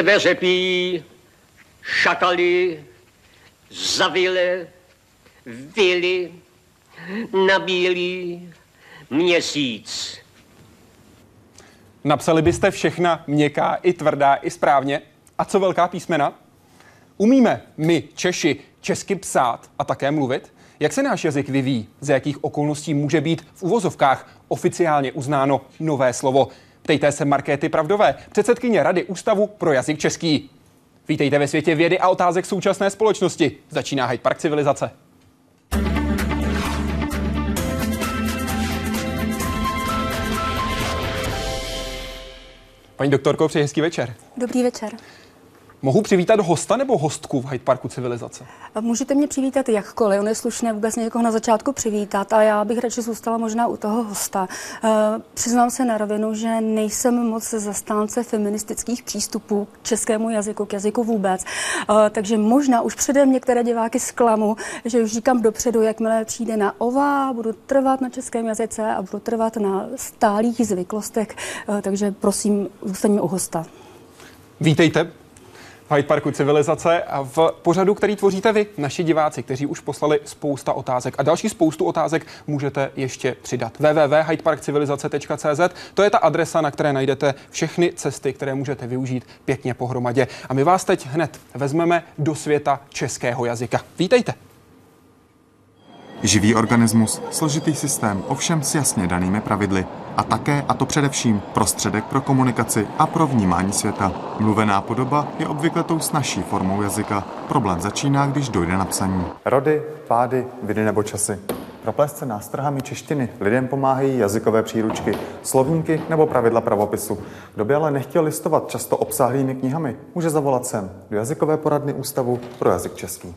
sveřepí, šakaly, zavile, vily, na bílý měsíc. Napsali byste všechna měkká i tvrdá i správně? A co velká písmena? Umíme my, Češi, česky psát a také mluvit? Jak se náš jazyk vyvíjí? Za jakých okolností může být v uvozovkách oficiálně uznáno nové slovo? Ptejte se Markéty Pravdové, předsedkyně Rady Ústavu pro jazyk český. Vítejte ve světě vědy a otázek současné společnosti. Začíná Hyde Park civilizace. Paní doktorko, přeji hezký večer. Dobrý večer. Mohu přivítat hosta nebo hostku v Hyde Parku civilizace? Můžete mě přivítat jakkoliv, on je slušné vůbec někoho na začátku přivítat a já bych radši zůstala možná u toho hosta. Uh, přiznám se na rovinu, že nejsem moc zastánce feministických přístupů k českému jazyku, k jazyku vůbec. Uh, takže možná už předem některé diváky zklamu, že už říkám dopředu, jakmile přijde na ova, budu trvat na českém jazyce a budu trvat na stálých zvyklostech, uh, takže prosím, zůstaňme u hosta. Vítejte, Hyde Parku civilizace a v pořadu, který tvoříte vy, naši diváci, kteří už poslali spousta otázek a další spoustu otázek můžete ještě přidat. www.hydeparkcivilizace.cz to je ta adresa, na které najdete všechny cesty, které můžete využít pěkně pohromadě. A my vás teď hned vezmeme do světa českého jazyka. Vítejte. Živý organismus, složitý systém, ovšem s jasně danými pravidly. A také, a to především, prostředek pro komunikaci a pro vnímání světa. Mluvená podoba je obvykle tou snažší formou jazyka. Problém začíná, když dojde na psaní. Rody, pády, vidy nebo časy. Proplést se nástrahami češtiny lidem pomáhají jazykové příručky, slovníky nebo pravidla pravopisu. Kdo by ale nechtěl listovat často obsáhlými knihami, může zavolat sem do jazykové poradny Ústavu pro jazyk český.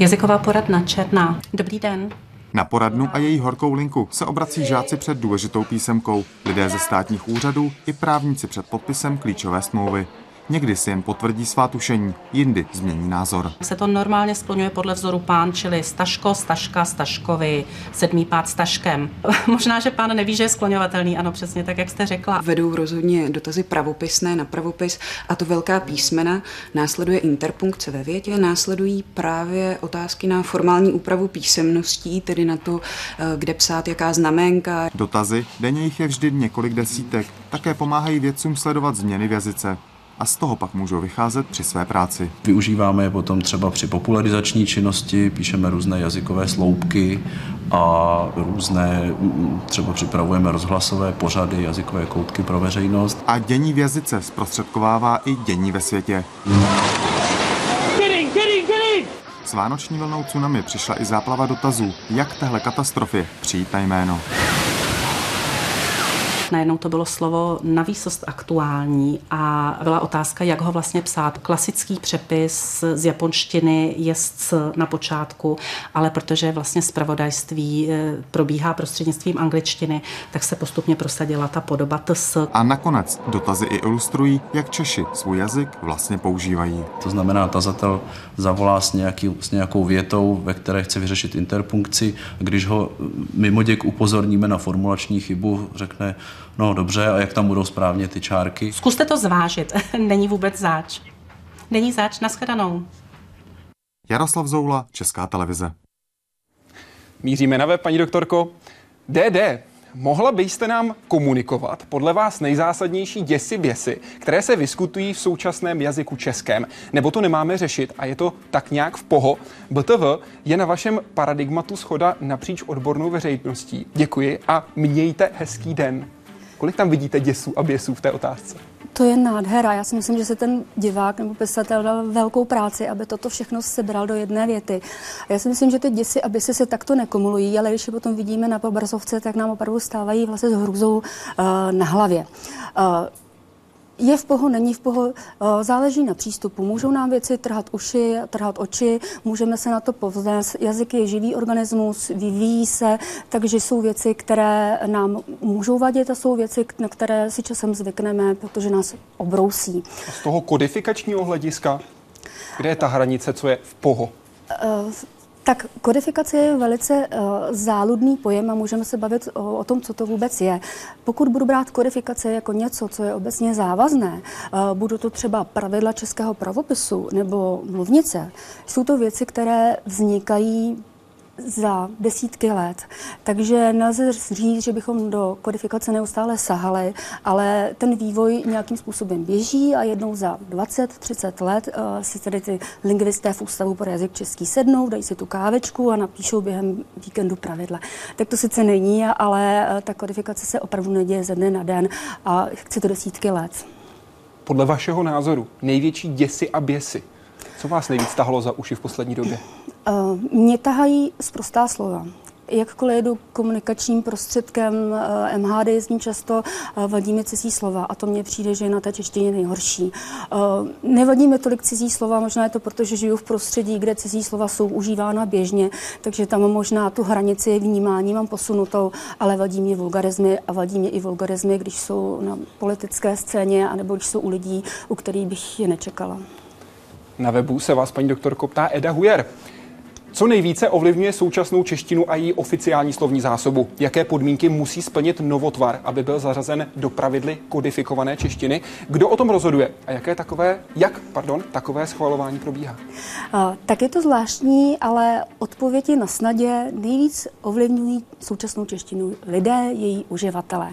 Jazyková poradna Černá. Dobrý den. Na poradnu a její horkou linku se obrací žáci před důležitou písemkou, lidé ze státních úřadů i právníci před podpisem klíčové smlouvy. Někdy si jen potvrdí svá tušení, jindy změní názor. Se to normálně splňuje podle vzoru pán, čili staško, staška, staškovi, sedmý pád staškem. Možná, že pán neví, že je skloňovatelný, ano, přesně tak, jak jste řekla. Vedou rozhodně dotazy pravopisné na pravopis a to velká písmena. Následuje interpunkce ve větě, následují právě otázky na formální úpravu písemností, tedy na to, eh, kde psát, jaká znamenka. Dotazy, denně jich je vždy několik desítek, také pomáhají vědcům sledovat změny v jazyce a z toho pak můžou vycházet při své práci. Využíváme je potom třeba při popularizační činnosti, píšeme různé jazykové sloupky a různé, třeba připravujeme rozhlasové pořady, jazykové koutky pro veřejnost. A dění v jazyce zprostředkovává i dění ve světě. S vánoční vlnou tsunami přišla i záplava dotazů, jak téhle katastrofě přijít na jméno najednou to bylo slovo na výsost aktuální a byla otázka, jak ho vlastně psát. Klasický přepis z japonštiny je na počátku, ale protože vlastně zpravodajství eh, probíhá prostřednictvím angličtiny, tak se postupně prosadila ta podoba ts. A nakonec dotazy i ilustrují, jak Češi svůj jazyk vlastně používají. To znamená, tazatel zavolá s, nějaký, s nějakou větou, ve které chce vyřešit interpunkci. Když ho mimoděk upozorníme na formulační chybu, řekne, no dobře, a jak tam budou správně ty čárky? Zkuste to zvážit, není vůbec záč. Není záč, nashledanou. Jaroslav Zoula, Česká televize. Míříme na web, paní doktorko. DD, mohla byste nám komunikovat podle vás nejzásadnější děsi běsy, které se vyskutují v současném jazyku českém? Nebo to nemáme řešit a je to tak nějak v poho? BTV je na vašem paradigmatu schoda napříč odbornou veřejností. Děkuji a mějte hezký den. Kolik tam vidíte děsů a běsů v té otázce? To je nádhera. Já si myslím, že se ten divák nebo pisatel dal velkou práci, aby toto všechno sebral do jedné věty. Já si myslím, že ty děsy a běsy se takto nekumulují, ale když je potom vidíme na pobrzovce, tak nám opravdu stávají vlastně s hrůzou uh, na hlavě. Uh, je v poho, není v poho, eh, záleží na přístupu. Můžou nám věci trhat uši, trhat oči, můžeme se na to povznést. Jazyk je živý organismus, vyvíjí se, takže jsou věci, které nám můžou vadit a jsou věci, na které si časem zvykneme, protože nás obrousí. A z toho kodifikačního hlediska, kde je ta hranice, co je v poho? Uh, Tak kodifikace je velice uh, záludný pojem a můžeme se bavit o, o tom, co to vůbec je. Pokud budu brát kodifikace jako něco, co je obecně závazné, uh, budu to třeba pravidla českého pravopisu nebo mluvnice, jsou to věci, které vznikají za desítky let. Takže nelze říct, že bychom do kodifikace neustále sahali, ale ten vývoj nějakým způsobem běží a jednou za 20-30 let uh, si tedy ty lingvisté v Ústavu pro jazyk český sednou, dají si tu kávečku a napíšou během víkendu pravidla. Tak to sice není, ale uh, ta kodifikace se opravdu neděje ze dne na den a chci to desítky let. Podle vašeho názoru největší děsy a běsy co vás nejvíc tahlo za uši v poslední době? Uh, mě tahají zprostá slova. Jakkoliv jedu komunikačním prostředkem uh, MHD, jezdím často, uh, vadí mi cizí slova a to mně přijde, že je na té češtině nejhorší. Nevadí mi tolik cizí slova, možná je to proto, že žiju v prostředí, kde cizí slova jsou užívána běžně, takže tam možná tu hranici vnímání mám posunutou, ale vadí mě vulgarizmy a vadí mě i vulgarizmy, když jsou na politické scéně anebo když jsou u lidí, u kterých bych je nečekala. Na webu se vás, paní doktorko, ptá Eda Hujer. Co nejvíce ovlivňuje současnou češtinu a její oficiální slovní zásobu? Jaké podmínky musí splnit novotvar, aby byl zařazen do pravidly kodifikované češtiny? Kdo o tom rozhoduje a jaké takové, jak pardon, takové schvalování probíhá? A, tak je to zvláštní, ale odpovědi na snadě nejvíc ovlivňují současnou češtinu lidé, její uživatelé.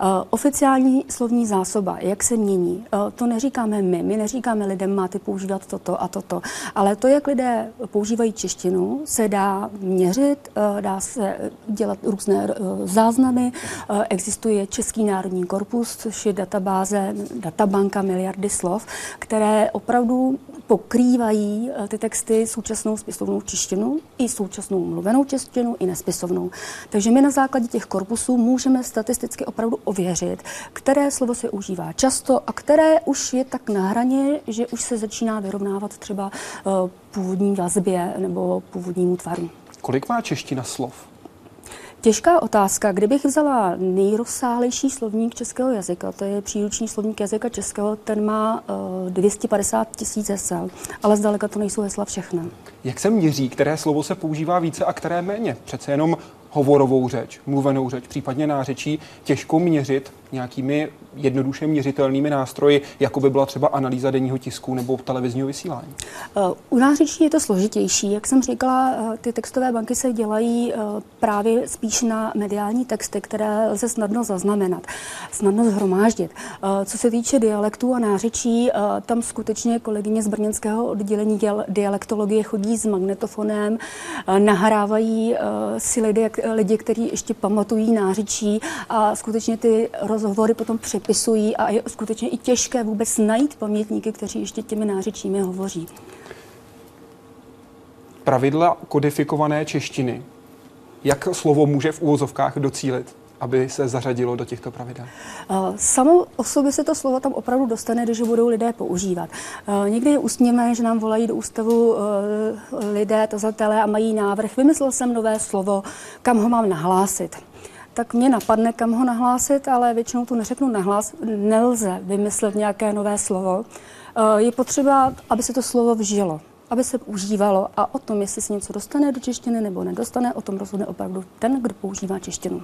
A, oficiální slovní zásoba, jak se mění, a, to neříkáme my, my neříkáme lidem, máte používat toto a toto, ale to, jak lidé používají češtinu, se dá měřit, eh, dá se dělat různé eh, záznamy. Eh, existuje Český národní korpus, což je databáze, databanka miliardy slov, které opravdu pokrývají ty texty současnou spisovnou češtinu i současnou mluvenou češtinu i nespisovnou. Takže my na základě těch korpusů můžeme statisticky opravdu ověřit, které slovo se užívá často a které už je tak na hraně, že už se začíná vyrovnávat třeba původní vazbě nebo původnímu tvaru. Kolik má čeština slov? Těžká otázka. Kdybych vzala nejrozsáhlejší slovník českého jazyka, to je příruční slovník jazyka českého, ten má uh, 250 tisíc hesel, ale zdaleka to nejsou hesla všechna. Jak se měří, které slovo se používá více a které méně? Přece jenom hovorovou řeč, mluvenou řeč, případně nářečí, těžko měřit nějakými jednoduše měřitelnými nástroji, jako by byla třeba analýza denního tisku nebo televizního vysílání? Eh, u nářečí je to složitější. Jak jsem říkala, eh, ty textové banky se dělají eh, právě spíš na mediální texty, které lze snadno zaznamenat, snadno zhromáždit. Co se týče dialektů a nářečí, tam skutečně kolegyně z brněnského oddělení dialektologie chodí s magnetofonem, nahrávají si lidi, lidi, kteří ještě pamatují nářečí a skutečně ty rozhovory potom přepisují a je skutečně i těžké vůbec najít pamětníky, kteří ještě těmi nářečími hovoří. Pravidla kodifikované češtiny. Jak slovo může v úvozovkách docílit? Aby se zařadilo do těchto pravidel? Samo o sobě se to slovo tam opravdu dostane, když budou lidé používat. Někdy je usměme, že nám volají do ústavu e, lidé, tazatelé a mají návrh. Vymyslel jsem nové slovo, kam ho mám nahlásit tak mě napadne, kam ho nahlásit, ale většinou tu neřeknu nahlas. Nelze vymyslet nějaké nové slovo. Eh, je potřeba, aby se to slovo vžilo aby se užívalo a o tom, jestli se něco dostane do češtiny nebo nedostane, o tom rozhodne opravdu ten, kdo používá češtinu.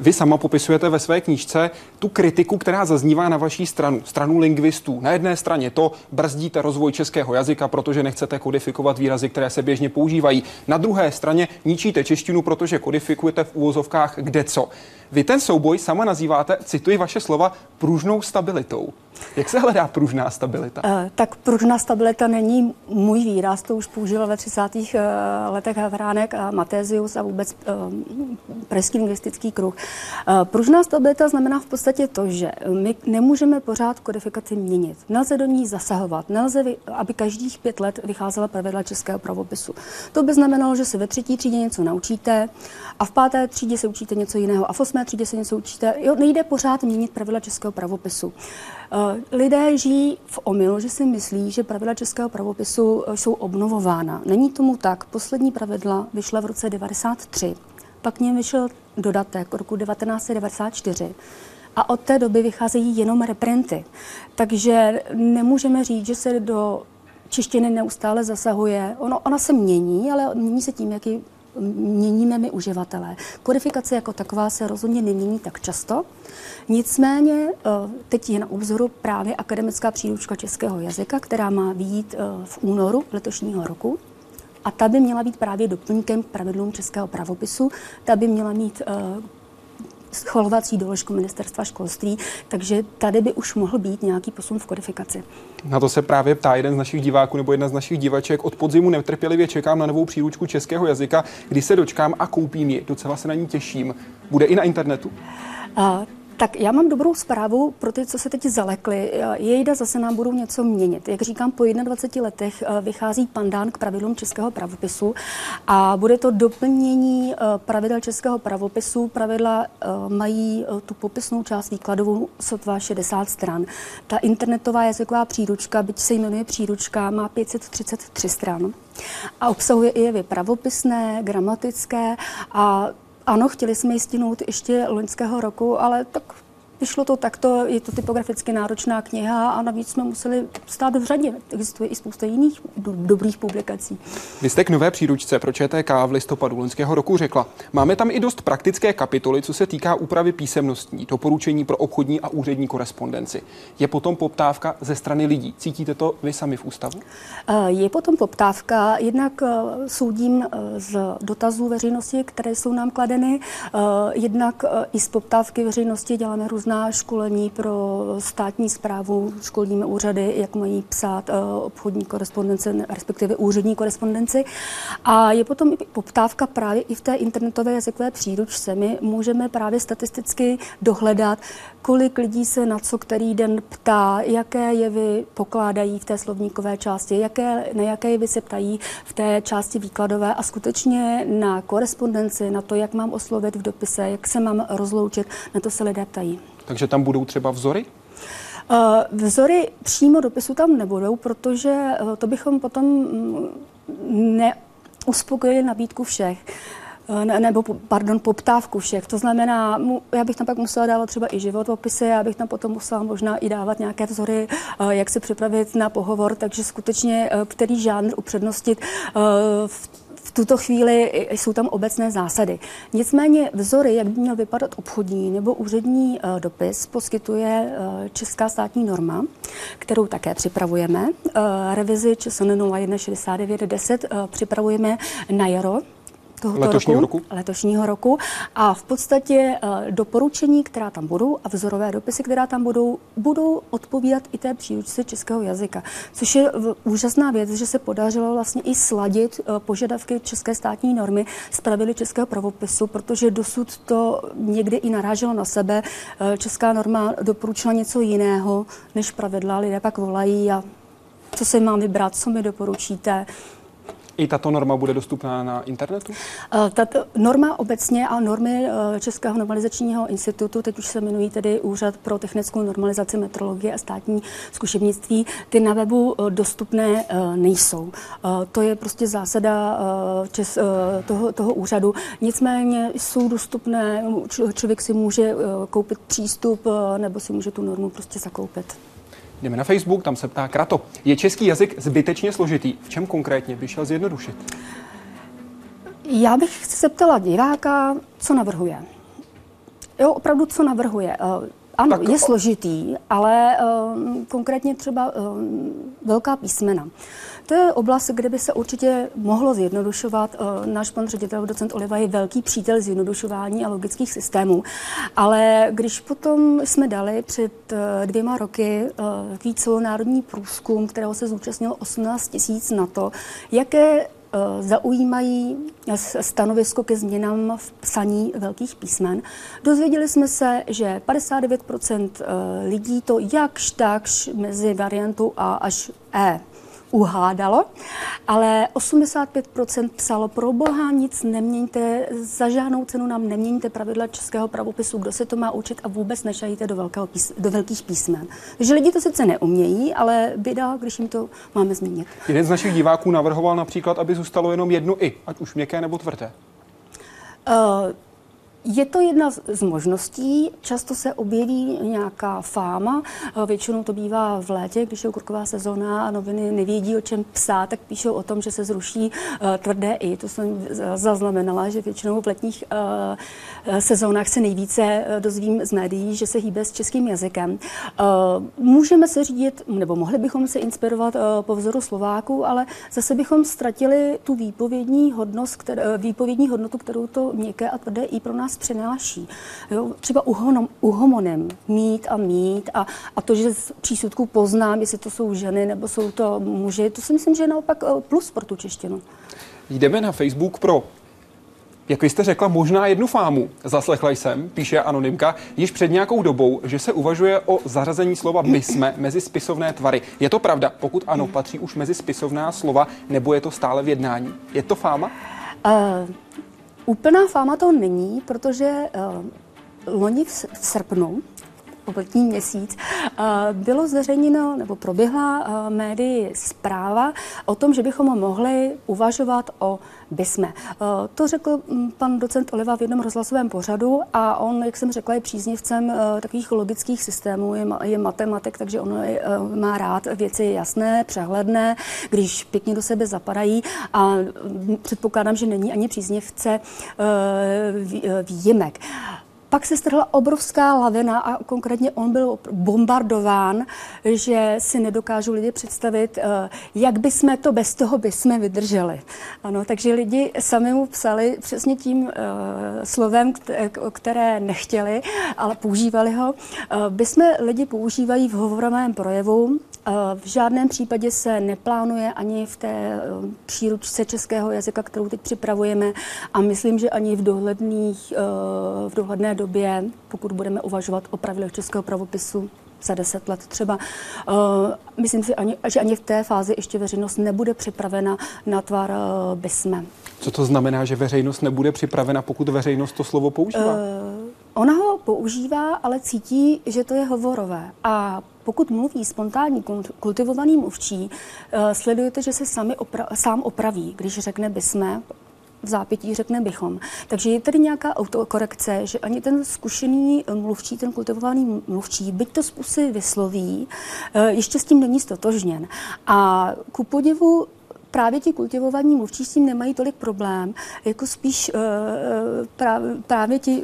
Vy sama popisujete ve své knížce tu kritiku, která zaznívá na vaší stranu, stranu lingvistů. Na jedné straně to brzdíte rozvoj českého jazyka, protože nechcete kodifikovat výrazy, které se běžně používají. Na druhé straně ničíte češtinu, protože kodifikujete v úvozovkách kde co. Vy ten souboj sama nazýváte, cituji vaše slova, pružnou stabilitou. Jak se hledá pružná stabilita? Uh, tak pružná stabilita není můj výraz, to už použil ve 30. Uh, letech Havránek a Matézius a vůbec uh, pražský lingvistický kruh. Uh, pružná stabilita znamená v podstatě to, že my nemůžeme pořád kodifikaci měnit. Nelze do ní zasahovat, nelze, aby každých pět let vycházela pravidla českého pravopisu. To by znamenalo, že se ve třetí třídě něco naučíte a v páté třídě se učíte něco jiného a v osmé třídě se něco učíte. Jo, nejde pořád měnit pravidla českého pravopisu. Eh, lidé žijí v omylu, že si myslí, že pravidla českého pravopisu eh, jsou obnovována. Není tomu tak. Poslední pravidla vyšla v roce 93. Pak něm vyšel dodatek roku 1994 a od té doby vycházejí jenom reprinty. Takže nemůžeme říct, že se do češtiny neustále zasahuje. Ono, ona se mění, ale mění se tím, jaký měníme my uživatelé. Kodifikace jako taková se rozhodně nemění tak často. Nicméně eh, teď je na obzoru právě akademická příručka českého jazyka, která má být eh, v únoru letošního roku. A ta by měla být právě doplňkem pravidlům českého pravopisu. Ta by měla mít eh, schvalovací doložku ministerstva školství, takže tady by už mohl být nějaký posun v kodifikaci. Na to se právě ptá jeden z našich diváků nebo jedna z našich divaček. Od podzimu netrpělivě čekám na novou příručku českého jazyka, kdy se dočkám a koupím ji. Docela se na ní těším. Bude i na internetu? A tak já mám dobrou zprávu pro ty, co se teď zalekli. Jejda zase nám budou něco měnit. Jak říkám, po 21 letech eh, vychází pandán k pravidlům českého pravopisu a bude to doplnění eh, pravidel českého pravopisu. Pravidla eh, mají tu popisnou část výkladovou sotva 60 stran. Ta internetová jazyková příručka, byť se jmenuje příručka, má 533 stran a obsahuje i jevy pravopisné, gramatické a ano, chtěli jsme ji stihnout ještě loňského roku, ale tak Vyšlo to takto, je to typograficky náročná kniha a navíc jsme museli stát v řadě. Existuje i spousta jiných do, dobrých publikací. Vy jste k nové příručce pro ČTK v listopadu loňského roku řekla, máme tam i dost praktické kapitoly, co se týká úpravy písemností, doporučení pro obchodní a úřední korespondenci. Je potom poptávka ze strany lidí. Cítíte to vy sami v ústavu? Eh, je potom poptávka, jednak eh, soudím eh, z dotazů veřejnosti, které jsou nám kladeny, jednak i z poptávky veřejnosti děláme různé různá školení pro státní zprávu, školními úřady, jak mají psát uh, obchodní korespondence, respektive úřední korespondenci. A je potom i poptávka právě i v té internetové jazykové příručce. My můžeme právě statisticky dohledat, kolik lidí se na co který den ptá, jaké jevy pokládají v té slovníkové části, jaké, na jaké jevy se ptají v té části výkladové a skutečně na korespondenci, na to, jak mám oslovit v dopise, jak se mám rozloučit, na to se lidé ptají. Takže tam budou třeba vzory? Uh, vzory přímo dopisu tam nebudou, protože uh, to bychom potom mm, neuspokojili nabídku všech ne, nebo pardon, poptávku všech. To znamená, já bych tam pak musela dávat třeba i životopisy, já bych tam potom musela možná i dávat nějaké vzory, jak se připravit na pohovor, takže skutečně který žánr upřednostit v v tuto chvíli jsou tam obecné zásady. Nicméně vzory, jak by měl vypadat obchodní nebo úřední eh, dopis, poskytuje eh, Česká státní norma, kterou také připravujeme. Eh, revizi ČSN 016910 připravujeme na jaro tohoto letošního roku, roku. Letošního roku. A v podstatě uh, doporučení, která tam budou a vzorové dopisy, která tam budou, budou odpovídat i té příručce českého jazyka. Což je úžasná věc, že se podařilo vlastně i sladit uh, požadavky české státní normy s pravidly českého pravopisu, protože dosud to někdy i naráželo na sebe. Uh, česká norma doporučila něco jiného než pravidla. Lidé pak volají a co si mám vybrat, co mi doporučíte. I tato norma bude dostupná na internetu? Eh, tato norma obecně a normy eh, Českého normalizačního institutu, teď už se jmenují tedy Úřad pro technickou normalizaci metrologie a státní zkušebnictví, ty na webu eh, dostupné nejsou. To je prostě zásada čes, toho, toho úřadu. Nicméně jsou dostupné, člověk si může koupit přístup nebo si může tu normu prostě zakoupit. Jdeme na Facebook, tam se ptá Krato. Je český jazyk zbytečně složitý? V čem konkrétně by šel zjednodušit? Já bych se ptala diváka, co navrhuje. Jo, opravdu, co navrhuje. Eh, ano, tak je složitý, ale uh, konkrétně třeba uh, velká písmena. To je oblast, kde by se určitě mohlo zjednodušovat. Uh, náš pan ředitel, docent Oliva, je velký přítel zjednodušování a logických systémů. Ale když potom jsme dali před uh, dvěma roky uh, celonárodní průzkum, kterého se zúčastnilo 18 tisíc na to, jaké Eh, zaujímají stanovisko ke změnám v psaní velkých písmen. Dozvěděli jsme se, že 59 eh, lidí to jakž takž mezi variantou A až E uhádalo, ale 85% psalo pro boha nic neměňte, za žádnou cenu nám neměňte pravidla českého pravopisu, kdo se to má učit a vůbec nešajte do, velkého pís, do velkých písmen. Takže lidi to sice neumějí, ale běda, když jim to máme změnit. Jeden z našich diváků navrhoval například, aby zůstalo jenom jedno i, ať už měkké nebo tvrdé. Uh, je to jedna z možností, často se objeví nějaká fáma, většinou to bývá v létě, když je okurková sezóna a noviny nevědí, o čem psát, tak píšou o tom, že se zruší uh, tvrdé i. To jsem zaznamenala, že většinou v letních uh, sezónách se nejvíce dozvím z médií, že se hýbe s českým jazykem. Můžeme se řídit, nebo mohli bychom se inspirovat po vzoru Slováků, ale zase bychom ztratili tu výpovědní, hodnost, výpovědní hodnotu, kterou to měkké a tvrdé i pro nás nás přináší. Jo? Třeba uhonom, uhomonem mít a mít a, a to, že z přísudků poznám, jestli to jsou ženy nebo jsou to muži, to si myslím, že je naopak eh, plus pro tu češtinu. Jdeme na Facebook pro jak jste řekla, možná jednu fámu. Zaslechla jsem, píše anonymka, již před nějakou dobou, že se uvažuje o zařazení slova my jsme mezi spisovné tvary. Je to pravda? Pokud ano, patří už mezi spisovná slova, nebo je to stále v jednání? Je to fáma? Uh, Úplná fáma to není, protože uh, loni v, v srpnu letní měsíc, uh, bylo zveřejněno nebo proběhla uh, médii zpráva o tom, že bychom mohli uvažovat o bysme. Uh, to řekl mm, pan docent Oliva v jednom rozhlasovém pořadu a on, jak jsem řekla, je příznivcem takových logických systémů, je, matematik, takže on má rád věci jasné, přehledné, když pěkně do sebe zapadají a mm, předpokládám, že není ani příznivce výjimek. Pak se strhla obrovská lavina a konkrétně on byl bombardován, že si nedokážou lidi představit, eh, jak by jsme to bez toho by jsme vydrželi. Ano, takže lidi sami mu psali přesně tím uh, slovem, které nechtěli, ale používali ho. By jsme lidi používají v hovorovém projevu, v žádném případě se neplánuje ani v té eh, příručce českého jazyka, kterou teď připravujeme a myslím, že ani v, dohledných, eh, v dohledné době, pokud budeme uvažovat o pravidlech českého pravopisu, za deset let třeba. Uh, myslím si, ani, že ani v té fázi ještě veřejnost nebude připravena na tvar uh, bysme. Co to znamená, že veřejnost nebude připravena, pokud veřejnost to slovo používá? Uh, ona ho používá, ale cítí, že to je hovorové. A pokud mluví spontánní kultivovaný mluvčí, eh, sledujete, že se sami opra- sám opraví, když řekne bysme, v zápětí řekne bychom. Takže je tady nějaká autokorekce, že ani ten zkušený mluvčí, ten kultivovaný mluvčí, byť to způsoby vysloví, eh, ještě s tím není stotožněn. A ku podivu právě ti kultivovaní mluvčí s tím nemají tolik problém, jako spíš uh, právě ti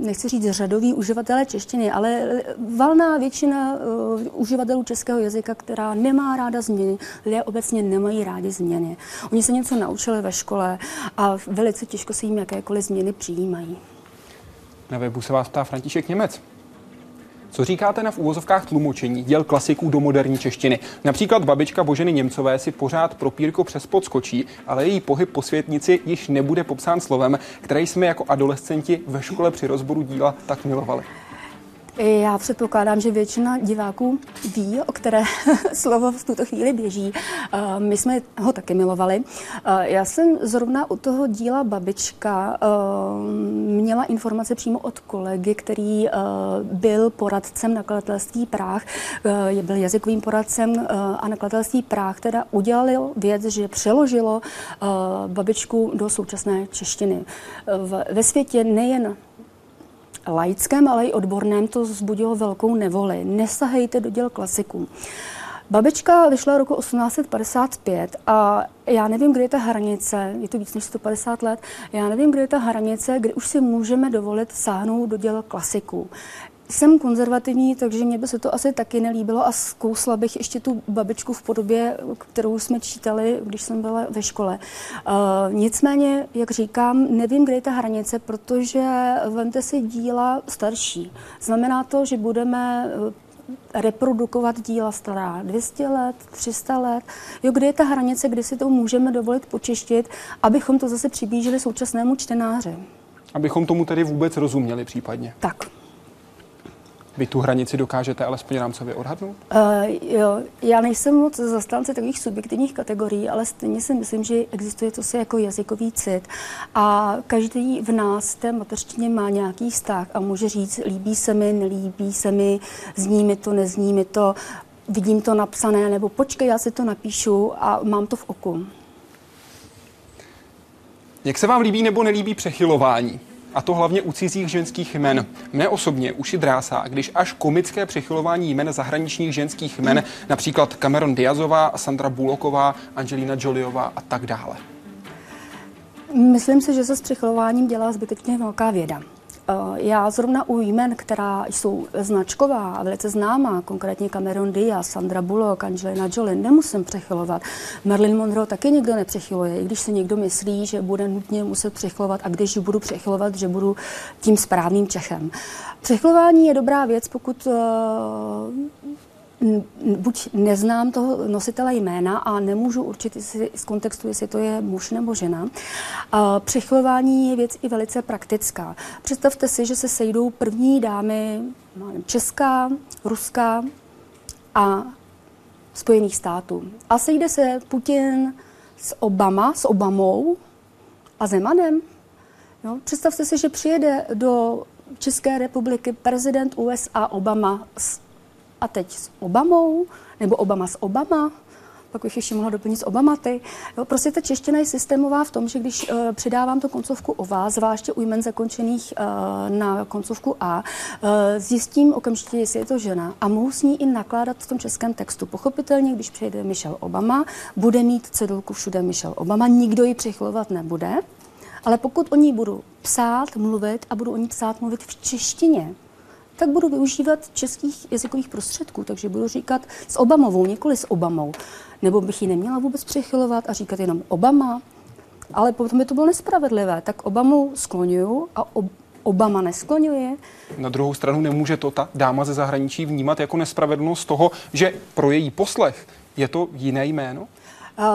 nechci říct řadoví uživatelé češtiny, ale valná většina uh, uživatelů českého jazyka, která nemá ráda změny, lidé obecně nemají rádi změny. Oni se něco naučili ve škole a velice těžko se jim jakékoliv změny přijímají. Na webu se vás ptá František Němec. Co říkáte na v úvozovkách tlumočení děl klasiků do moderní češtiny? Například babička Boženy Němcové si pořád propírko přes podskočí, ale její pohyb po světnici již nebude popsán slovem, které jsme jako adolescenti ve škole při rozboru díla tak milovali. Já předpokládám, že většina diváků ví, o které slovo v tuto chvíli běží. Eh, my jsme ho taky milovali. Eh, já jsem zrovna u toho díla Babička eh, měla informace přímo od kolegy, který byl poradcem nakladatelství Práh, byl jazykovým poradcem a nakladatelství Práh, teda udělal věc, že přeložilo Babičku do současné češtiny. Ve světě nejen laickém, ale i odborném to vzbudilo velkou nevoli. Nesahejte do děl klasiků. Babička vyšla roku 1855 a já nevím, kde je ta hranice, je to víc než 150 let, já nevím, kde je ta hranice, kdy už si můžeme dovolit sáhnout do děl klasiků. Jsem konzervativní, takže mě by se to asi taky nelíbilo a zkousla bych ještě tu babičku v podobě, kterou jsme čítali, když jsem byla ve škole. Uh, nicméně, jak říkám, nevím, kde je ta hranice, protože vemte si díla starší. Znamená to, že budeme eh, reprodukovat díla stará 200 let, 300 let. Jo, kde je ta hranice, kdy si to můžeme dovolit počeštit, abychom to zase přiblížili současnému čtenáři. Abychom tomu tedy vůbec rozuměli případně. Tak. Vy tu hranici dokážete alespoň rámcově odhadnout? Uh, jo, já nejsem moc zastánce takových subjektivních kategorií, ale stejně si myslím, že existuje to se jako jazykový cit a každý v nás té mateřštině má nějaký vztah a může říct, líbí se mi, nelíbí se mi, zní mi to, nezní mi to, vidím to napsané, nebo počkej, já si to napíšu a mám to v oku. Jak se vám líbí nebo nelíbí přechylování? A to hlavně u cizích ženských jmen. Mne osobně uši drásá, když až komické přechylování jmen zahraničních ženských jmen, například Cameron Diazová, Sandra Buloková, Angelina Joliová a tak dále. Myslím si, že se s přichylováním dělá zbytečně velká věda. Eh, já zrovna u jmen, která jsou značková a velice známá, konkrétně Cameron Diaz, Sandra Bullock, Angelina Jolie, nemusím přechylovat. Marilyn Monroe taky nikdo nepřechyluje, i když si někdo myslí, že bude nutně muset přechylovat a když budu přechylovat, že budu tím správným Čechem. Přechylování je dobrá věc, pokud uh, buď neznám toho nositele jména a nemůžu určit jestli, z kontextu, jestli to je muž nebo žena. Přechylování je věc i velice praktická. Představte si, že se sejdou první dámy Česká, Ruská a Spojených států. A sejde se Putin s Obama, s Obamou a Zemanem. Jo? Představte si, že přijede do České republiky prezident USA Obama s a teď s Obamou, nebo Obama s Obama, pak bych ještě mohla doplnit s Obamaty. Jo, prostě ta čeština je systémová v tom, že když uh, přidávám tu koncovku OVA, zvláště u jmen zakončených uh, na koncovku A, uh, zjistím okamžitě, jestli je to žena a mohu s ní i nakládat v tom českém textu. Pochopitelně, když přijde Michelle Obama, bude mít cedulku všude Michelle Obama, nikdo ji přechylovat nebude, ale pokud o ní budu psát, mluvit a budu o ní psát, mluvit v češtině, tak budu využívat českých jazykových prostředků, takže budu říkat s Obamovou, nikoli s Obamou. Nebo bych ji neměla vůbec přechylovat a říkat jenom Obama, ale potom by to bylo nespravedlivé. Tak Obamu skloňuju a ob- Obama neskloňuje. Na druhou stranu nemůže to ta dáma ze zahraničí vnímat jako nespravedlnost toho, že pro její poslech je to jiné jméno?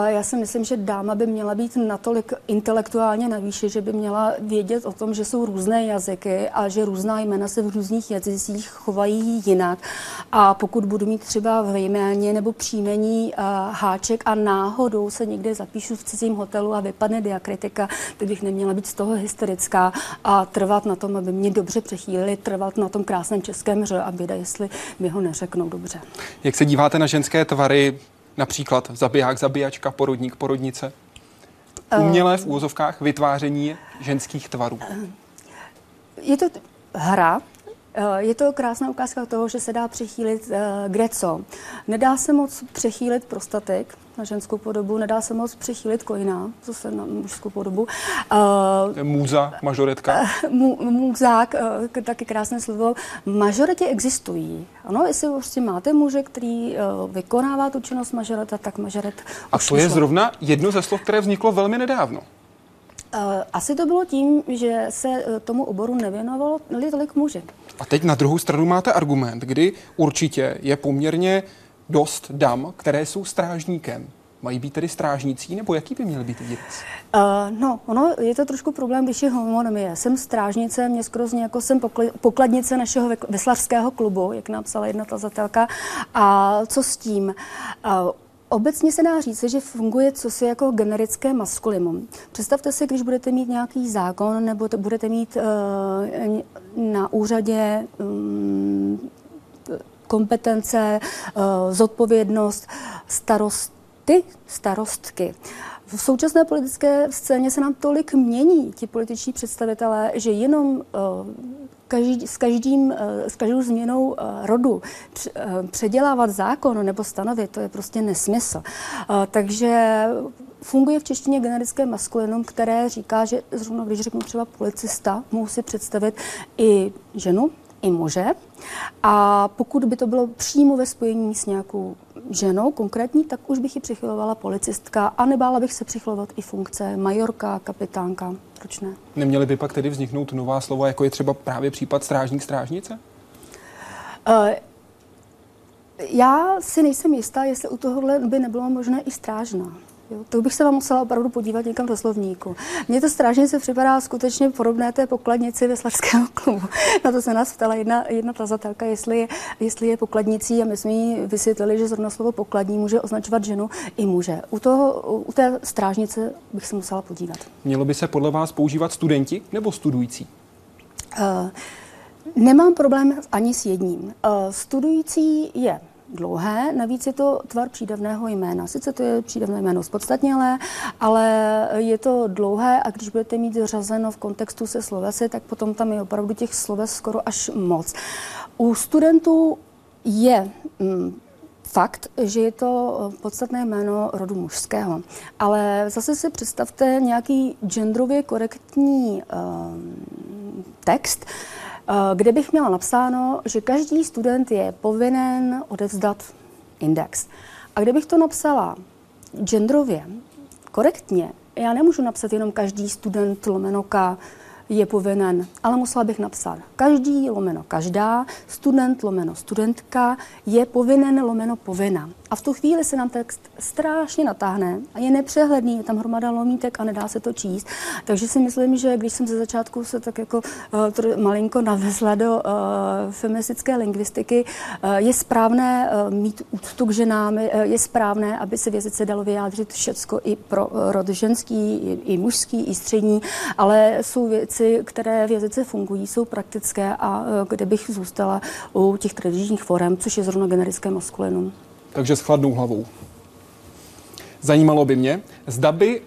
Já si myslím, že dáma by měla být natolik intelektuálně na výši, že by měla vědět o tom, že jsou různé jazyky a že různá jména se v různých jazycích chovají jinak. A pokud budu mít třeba v jméně nebo příjmení háček a náhodou se někde zapíšu v cizím hotelu a vypadne diakritika, tak bych neměla být z toho hysterická a trvat na tom, aby mě dobře přechýlili, trvat na tom krásném českém ř a běda, jestli mi ho neřeknou dobře. Jak se díváte na ženské tvary Například zabiják, zabijačka, porodník, porodnice? Umělé v úvozovkách vytváření ženských tvarů. Je to hra, je to krásná ukázka toho, že se dá přechýlit uh, greco. Nedá se moc přechýlit prostatek, na ženskou podobu, nedá se moc přechýlit kojina, zase na mužskou podobu. Uh, Můza, mažoretka. Uh, můzák, uh, taky krásné slovo. Mažoretě existují. Ano, jestli prostě máte muže, který uh, vykonává tu činnost mažoreta, tak mažoret A to je zrovna jedno ze slov, které vzniklo velmi nedávno. Asi to bylo tím, že se tomu oboru nevěnovalo tolik muže. A teď na druhou stranu máte argument, kdy určitě je poměrně dost dam, které jsou strážníkem. Mají být tedy strážnící, nebo jaký by měl být výraz? Uh, no, ono je to trošku problém, když je homonymie. Jsem strážnice, mě skoro zní jako jsem pokladnice našeho veslařského klubu, jak napsala jedna tazatelka. A co s tím? Uh, Obecně se dá říct, že funguje cosi jako generické maskulimum. Představte si, když budete mít nějaký zákon nebo to budete mít uh, na úřadě um, kompetence, uh, zodpovědnost, starosty, starostky. V současné politické scéně se nám tolik mění ti političní představitelé, že jenom uh, každý, s, každým, eh, s každou změnou eh, rodu eh, předělávat zákon nebo stanovit, to je prostě nesmysl. Takže funguje v češtině generické maskulinum, které říká, že zrovna když řeknu třeba policista, mohu si představit i ženu, i muže. A pokud by to bylo přímo ve spojení s nějakou ženou konkrétní, tak už bych ji přichylovala policistka a nebála bych se přichylovat i funkce majorka, kapitánka. Proč ne? Neměly by pak tedy vzniknout nová slova, jako je třeba právě případ strážník, strážnice? Uh, já si nejsem jistá, jestli u tohohle by nebylo možné i strážná. Jo, to bych se vám musela opravdu podívat někam do slovníku. Mně to strážnice připadá skutečně podobné té pokladnici Veslarského klubu. Na to se nás ptala jedna, jedna tazatelka, jestli je, jestli je pokladnicí a my jsme jí vysvětlili, že zrovna slovo pokladní může označovat ženu i muže. U, toho, u té strážnice bych se musela podívat. Mělo by se podle vás používat studenti nebo studující? Uh, nemám problém ani s jedním. Uh, studující je dlouhé, navíc je to tvar přídavného jména. Sice to je přídavné jméno spodstatnělé, ale je to dlouhé a když budete mít řazeno v kontextu se slovesy, tak potom tam je opravdu těch sloves skoro až moc. U studentů je mm, fakt, že je to podstatné jméno rodu mužského. Ale zase si představte nějaký genderově korektní um, text, uh, kde bych měla napsáno, že každý student je povinen odevzdat index. A kdybych to napsala genderově korektně, já nemůžu napsat jenom každý student lomenoka je povinen, ale musela bych napsat každý lomeno každá, student lomeno studentka je povinen lomeno povinna. A v tu chvíli se nám text strašně natáhne a je nepřehledný, je tam hromada lomítek a nedá se to číst. Takže si myslím, že když jsem ze začátku se tak jako uh, malinko navezla do uh, feministické lingvistiky, uh, je správné uh, mít úctu k ženám, uh, je správné, aby se v jazyce dalo vyjádřit všecko i pro uh, rod ženský, i, i mužský, i střední, ale jsou věci, které v jazyce fungují, jsou praktické a uh, kde bych zůstala u těch tradičních forem, což je zrovna generické maskulinum takže s chladnou hlavou. Zajímalo by mě, zda by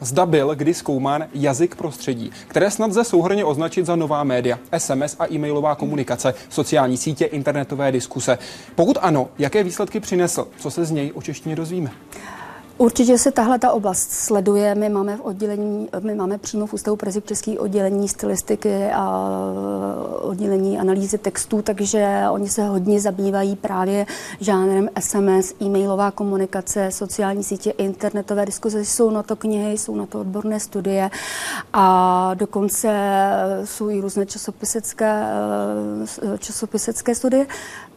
Zda byl kdy zkoumán jazyk prostředí, které snad lze souhrně označit za nová média, SMS a e-mailová komunikace, sociální sítě, internetové diskuse. Pokud ano, jaké výsledky přinesl? Co se z něj o češtině dozvíme? Určitě se tahle ta oblast sleduje. My máme v oddělení, my máme přímo v Ústavu Prezik Český oddělení stylistiky a oddělení analýzy textů, takže oni se hodně zabývají právě žánrem SMS, e-mailová komunikace, sociální sítě, internetové diskuze. Jsou na to knihy, jsou na to odborné studie a dokonce jsou i různé časopisecké, časopisecké studie.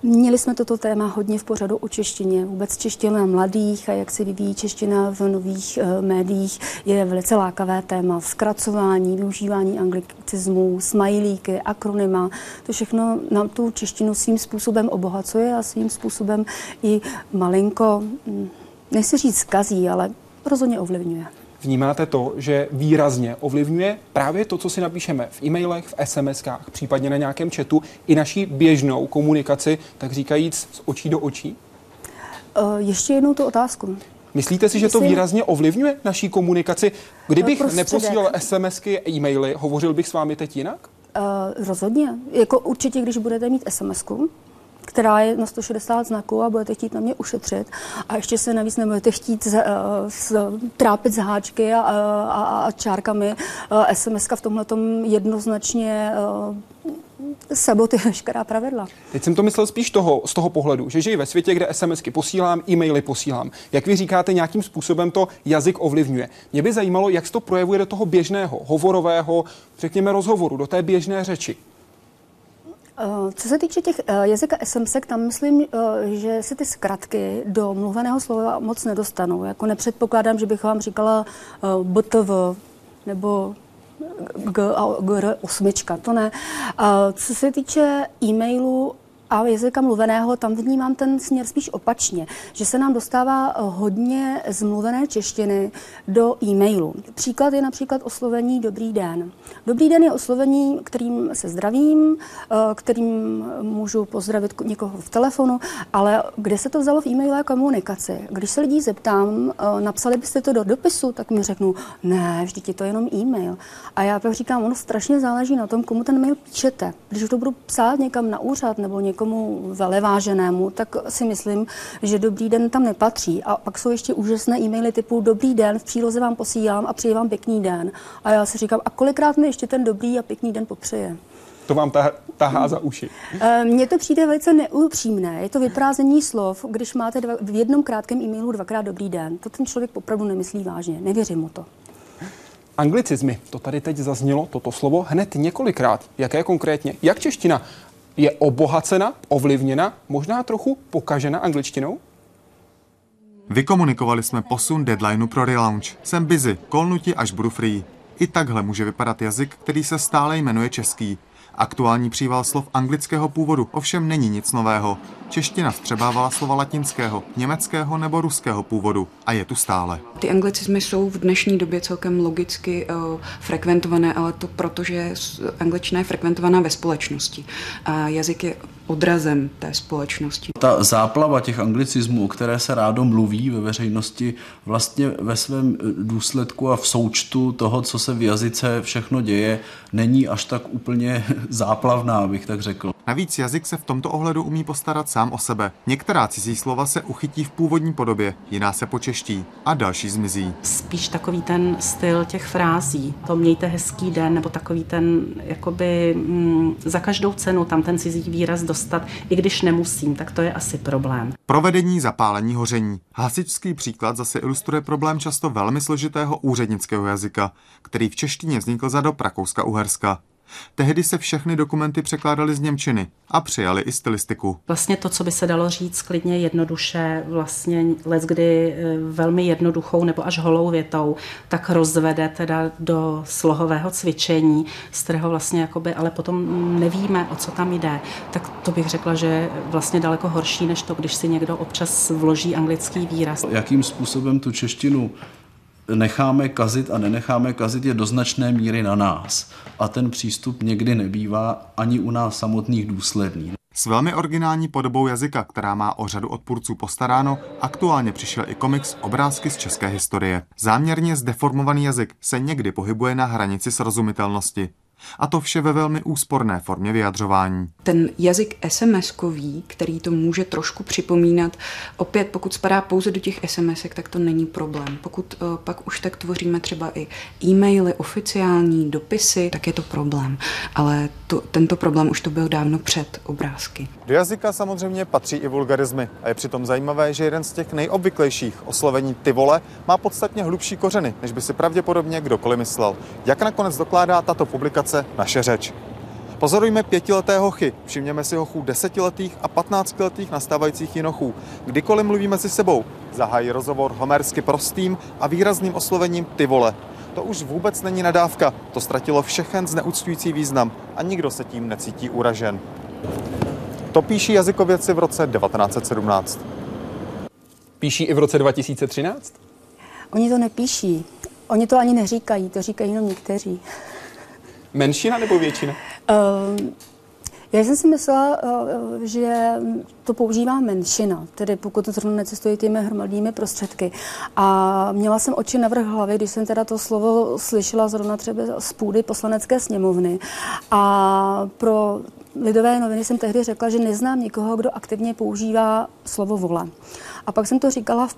Měli jsme toto téma hodně v pořadu o češtině, vůbec čeština mladých a jak se vyvíjí čeština v nových uh, médiích je velice lákavé téma. Zkracování, využívání anglicismů, smajlíky, akronyma, to všechno nám tu češtinu svým způsobem obohacuje a svým způsobem i malinko, hm, nechci říct kazí, ale rozhodně ovlivňuje. Vnímáte to, že výrazně ovlivňuje právě to, co si napíšeme v e-mailech, v SMSkách, případně na nějakém chatu, i naší běžnou komunikaci, tak říkajíc z očí do očí? Uh, ještě jednou tu otázku. Myslíte si, že to výrazně ovlivňuje naší komunikaci? Kdybych neposílal SMSky, e-maily, hovořil bych s vámi teď jinak? Uh, rozhodně. Jako určitě, když budete mít SMSku, která je na 160 znaků a budete chtít na mě ušetřit a ještě se navíc nebudete chtít z, z, trápit z háčky a, a, a čárkami. SMS v tomhle jednoznačně sabotuje veškerá pravidla. Teď jsem to myslel spíš toho, z toho pohledu, že žiji ve světě, kde SMSky posílám, e-maily posílám. Jak vy říkáte, nějakým způsobem to jazyk ovlivňuje. Mě by zajímalo, jak se to projevuje do toho běžného, hovorového, řekněme, rozhovoru, do té běžné řeči. Eh, co se týče těch eh, jazyka SMS, tam myslím, eh, že se ty zkratky do mluveného slova moc nedostanou. Jako nepředpokládám, že bych vám říkala BTV nebo G a GR osmička, to ne. Co se týče e-mailu, a jazyka mluveného, tam vnímám ten směr spíš opačně, že se nám dostává hodně zmluvené češtiny do e-mailu. Příklad je například oslovení Dobrý den. Dobrý den je oslovení, kterým se zdravím, eh, kterým můžu pozdravit někoho v telefonu, ale kde se to vzalo v e-mailové komunikaci? Když se lidí zeptám, eh, napsali byste to do dopisu, tak mi řeknou, ne, vždyť je to jenom e-mail. A já pak říkám, ono strašně záleží na tom, komu ten mail píšete. Když to budu psát někam na úřad nebo někomu, někomu veleváženému, tak si myslím, že dobrý den tam nepatří. A pak jsou ještě úžasné e-maily typu dobrý den, v příloze vám posílám a přeji vám pěkný den. A já si říkám, a kolikrát mi ještě ten dobrý a pěkný den popřeje. To vám tahá, tahá za uši. Eh, mně to přijde velice neupřímné. Je to vyprázdnění slov, když máte dva, v jednom krátkém e-mailu dvakrát dobrý den. To ten člověk opravdu nemyslí vážně. Nevěřím mu to. Anglicizmy, to tady teď zaznělo, toto slovo, hned několikrát. Jaké konkrétně? Jak čeština je obohacena, ovlivněna, možná trochu pokažena angličtinou? Vykomunikovali jsme posun deadlineu pro relaunch. Jsem busy, kolnuti až budu free. I takhle může vypadat jazyk, který se stále jmenuje český. Aktuální příval slov anglického původu ovšem není nic nového. Čeština vstřebávala slova latinského, německého nebo ruského původu a je tu stále. Ty anglicizmy jsou v dnešní době celkem logicky uh, frekventované, ale to proto, že angličtina je frekventovaná ve společnosti. A jazyk je odrazem té společnosti. Ta záplava těch anglicismů, o které se rádo mluví ve veřejnosti, vlastně ve svém důsledku a v součtu toho, co se v jazyce všechno děje, není až tak úplně záplavná, bych tak řekl. Navíc jazyk se v tomto ohledu umí postarat sám o sebe. Některá cizí slova se uchytí v původní podobě, jiná se počeští a další zmizí. Spíš takový ten styl těch frází, to mějte hezký den, nebo takový ten, jakoby mm, za každou cenu tam ten cizí výraz dostat, i když nemusím, tak to je asi problém. Provedení zapálení hoření. Hasičský příklad zase ilustruje problém často velmi složitého úřednického jazyka, který v češtině vznikl za dob Rakouska-Uherska. Tehdy se všechny dokumenty překládaly z Němčiny a přijali i stylistiku. Vlastně to, co by se dalo říct klidně jednoduše, vlastně let kdy e, velmi jednoduchou nebo až holou větou, tak rozvede teda do slohového cvičení, z kterého vlastně jakoby, ale potom nevíme, o co tam jde. Tak to bych řekla, že je vlastně daleko horší, než to, když si někdo občas vloží anglický výraz. Jakým způsobem tu češtinu necháme kazit a nenecháme kazit je do značné míry na nás. A ten přístup někdy nebývá ani u nás samotných důsledný. S velmi originální podobou jazyka, která má o řadu odpůrců postaráno, aktuálně přišel i komiks Obrázky z české historie. Záměrně zdeformovaný jazyk se někdy pohybuje na hranici srozumitelnosti. A to vše ve velmi úsporné formě vyjadřování. Ten jazyk SMS-kový, který to může trošku připomínat, opět pokud spadá pouze do těch SMS, tak to není problém. Pokud uh, pak už tak tvoříme třeba i e-maily, oficiální dopisy, tak je to problém. Ale to, tento problém už to byl dávno před obrázky. Do jazyka samozřejmě patří i vulgarizmy a je přitom zajímavé, že jeden z těch nejobvyklejších oslovení ty vole má podstatně hlubší kořeny, než by si pravděpodobně kdokoliv myslel. Jak nakonec dokládá tato publikace komunikace naše řeč. Pozorujme pětileté hochy, všimněme si hochů desetiletých a patnáctiletých nastávajících jinochů. Kdykoliv mluvíme si sebou, zahájí rozhovor homersky prostým a výrazným oslovením ty vole. To už vůbec není nadávka, to ztratilo všechen zneuctující význam a nikdo se tím necítí uražen. To píší jazykověci v roce 1917. Píší i v roce 2013? Oni to nepíší. Oni to ani neříkají, to říkají jenom někteří. Menšina nebo většina? Uh, já jsem si myslela, uh, že to používá menšina, tedy pokud to zrovna necestují těmi hromadnými prostředky. A měla jsem oči navrh hlavy, když jsem teda to slovo slyšela zrovna třeba z půdy poslanecké sněmovny. A pro lidové noviny jsem tehdy řekla, že neznám nikoho, kdo aktivně používá slovo vola. A pak jsem to říkala v,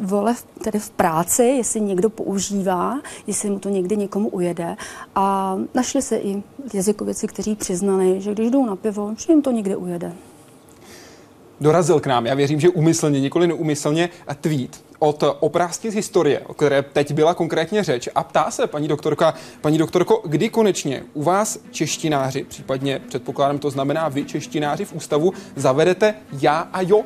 vole, tedy v práci, jestli někdo používá, jestli mu to někdy někomu ujede. A našli se i jazykověci, kteří přiznali, že když jdou na pivo, že jim to někde ujede. Dorazil k nám, já věřím, že umyslně, nikoli neumyslně, tweet od oprázky z historie, o které teď byla konkrétně řeč. A ptá se paní doktorka, paní doktorko, kdy konečně u vás češtináři, případně předpokládám to znamená vy češtináři v ústavu, zavedete já a jo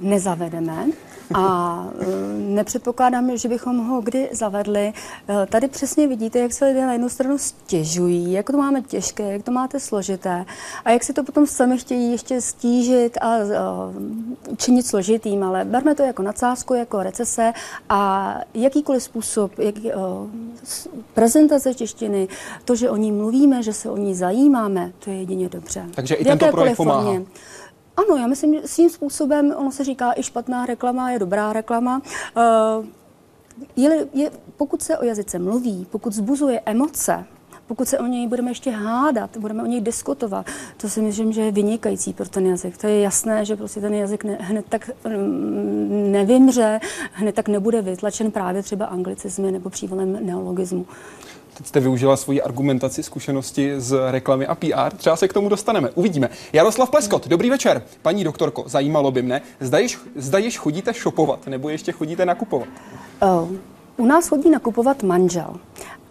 nezavedeme a e, nepředpokládám, že bychom ho kdy zavedli. E, tady přesně vidíte, jak se lidé na jednu stranu stěžují, jak to máme těžké, jak to máte složité a jak si to potom sami chtějí ještě stížit a e, činit složitým, ale berme to jako nadsázku, jako recese a jakýkoliv způsob, jak, prezentace češtiny, to, že o ní mluvíme, že se o ní zajímáme, to je jedině dobře. Takže i tento projekt pomáhá. Formě. Ano, já myslím, že svým způsobem, ono se říká, i špatná reklama je dobrá reklama. Uh, je, je, pokud se o jazyce mluví, pokud zbuzuje emoce, pokud se o něj budeme ještě hádat, budeme o něj diskutovat, to si myslím, že je vynikající pro ten jazyk. To je jasné, že prostě ten jazyk ne, hned tak mm, nevymře, hned tak nebude vytlačen právě třeba anglicizmy nebo přívalem neologismu. Teď jste využila svoji argumentaci, zkušenosti z reklamy a PR. Třeba se k tomu dostaneme. Uvidíme. Jaroslav Pleskot, dobrý večer. Paní doktorko, zajímalo by mne, zda již, zda již chodíte šopovat, nebo ještě chodíte nakupovat? Oh. U nás chodí nakupovat manžel.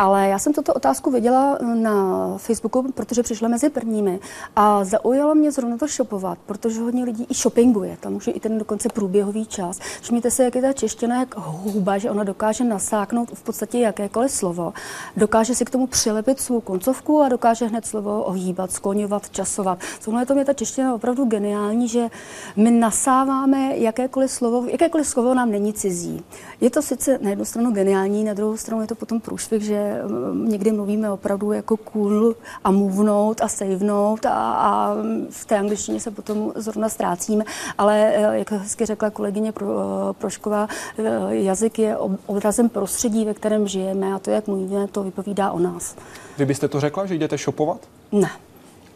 Ale já jsem tuto otázku viděla eh, na Facebooku, protože přišla mezi prvními a zaujalo mě zrovna to shopovat, protože hodně lidí i shoppinguje, tam už je i ten dokonce průběhový čas. Všimněte se, jak je ta čeština jak houba, že ona dokáže nasáknout v podstatě jakékoliv slovo, dokáže si k tomu přilepit svou koncovku a dokáže hned slovo ohýbat, skloňovat, časovat. Tohle je to mě ta čeština opravdu geniální, že my nasáváme jakékoliv slovo, jakékoliv slovo nám není cizí. Je to sice na jednu stranu geniální, na druhou stranu je to potom průšvih, že někdy mluvíme opravdu jako cool a movenout a savenout a, a v té angličtině se potom zrovna ztrácíme, ale eh, jak hezky řekla kolegyně Pro, eh, Prošková, eh, jazyk je odrazem prostředí, ve kterém žijeme a to, jak mluvíme, to vypovídá o nás. Vy byste to řekla, že jdete shopovat? Ne.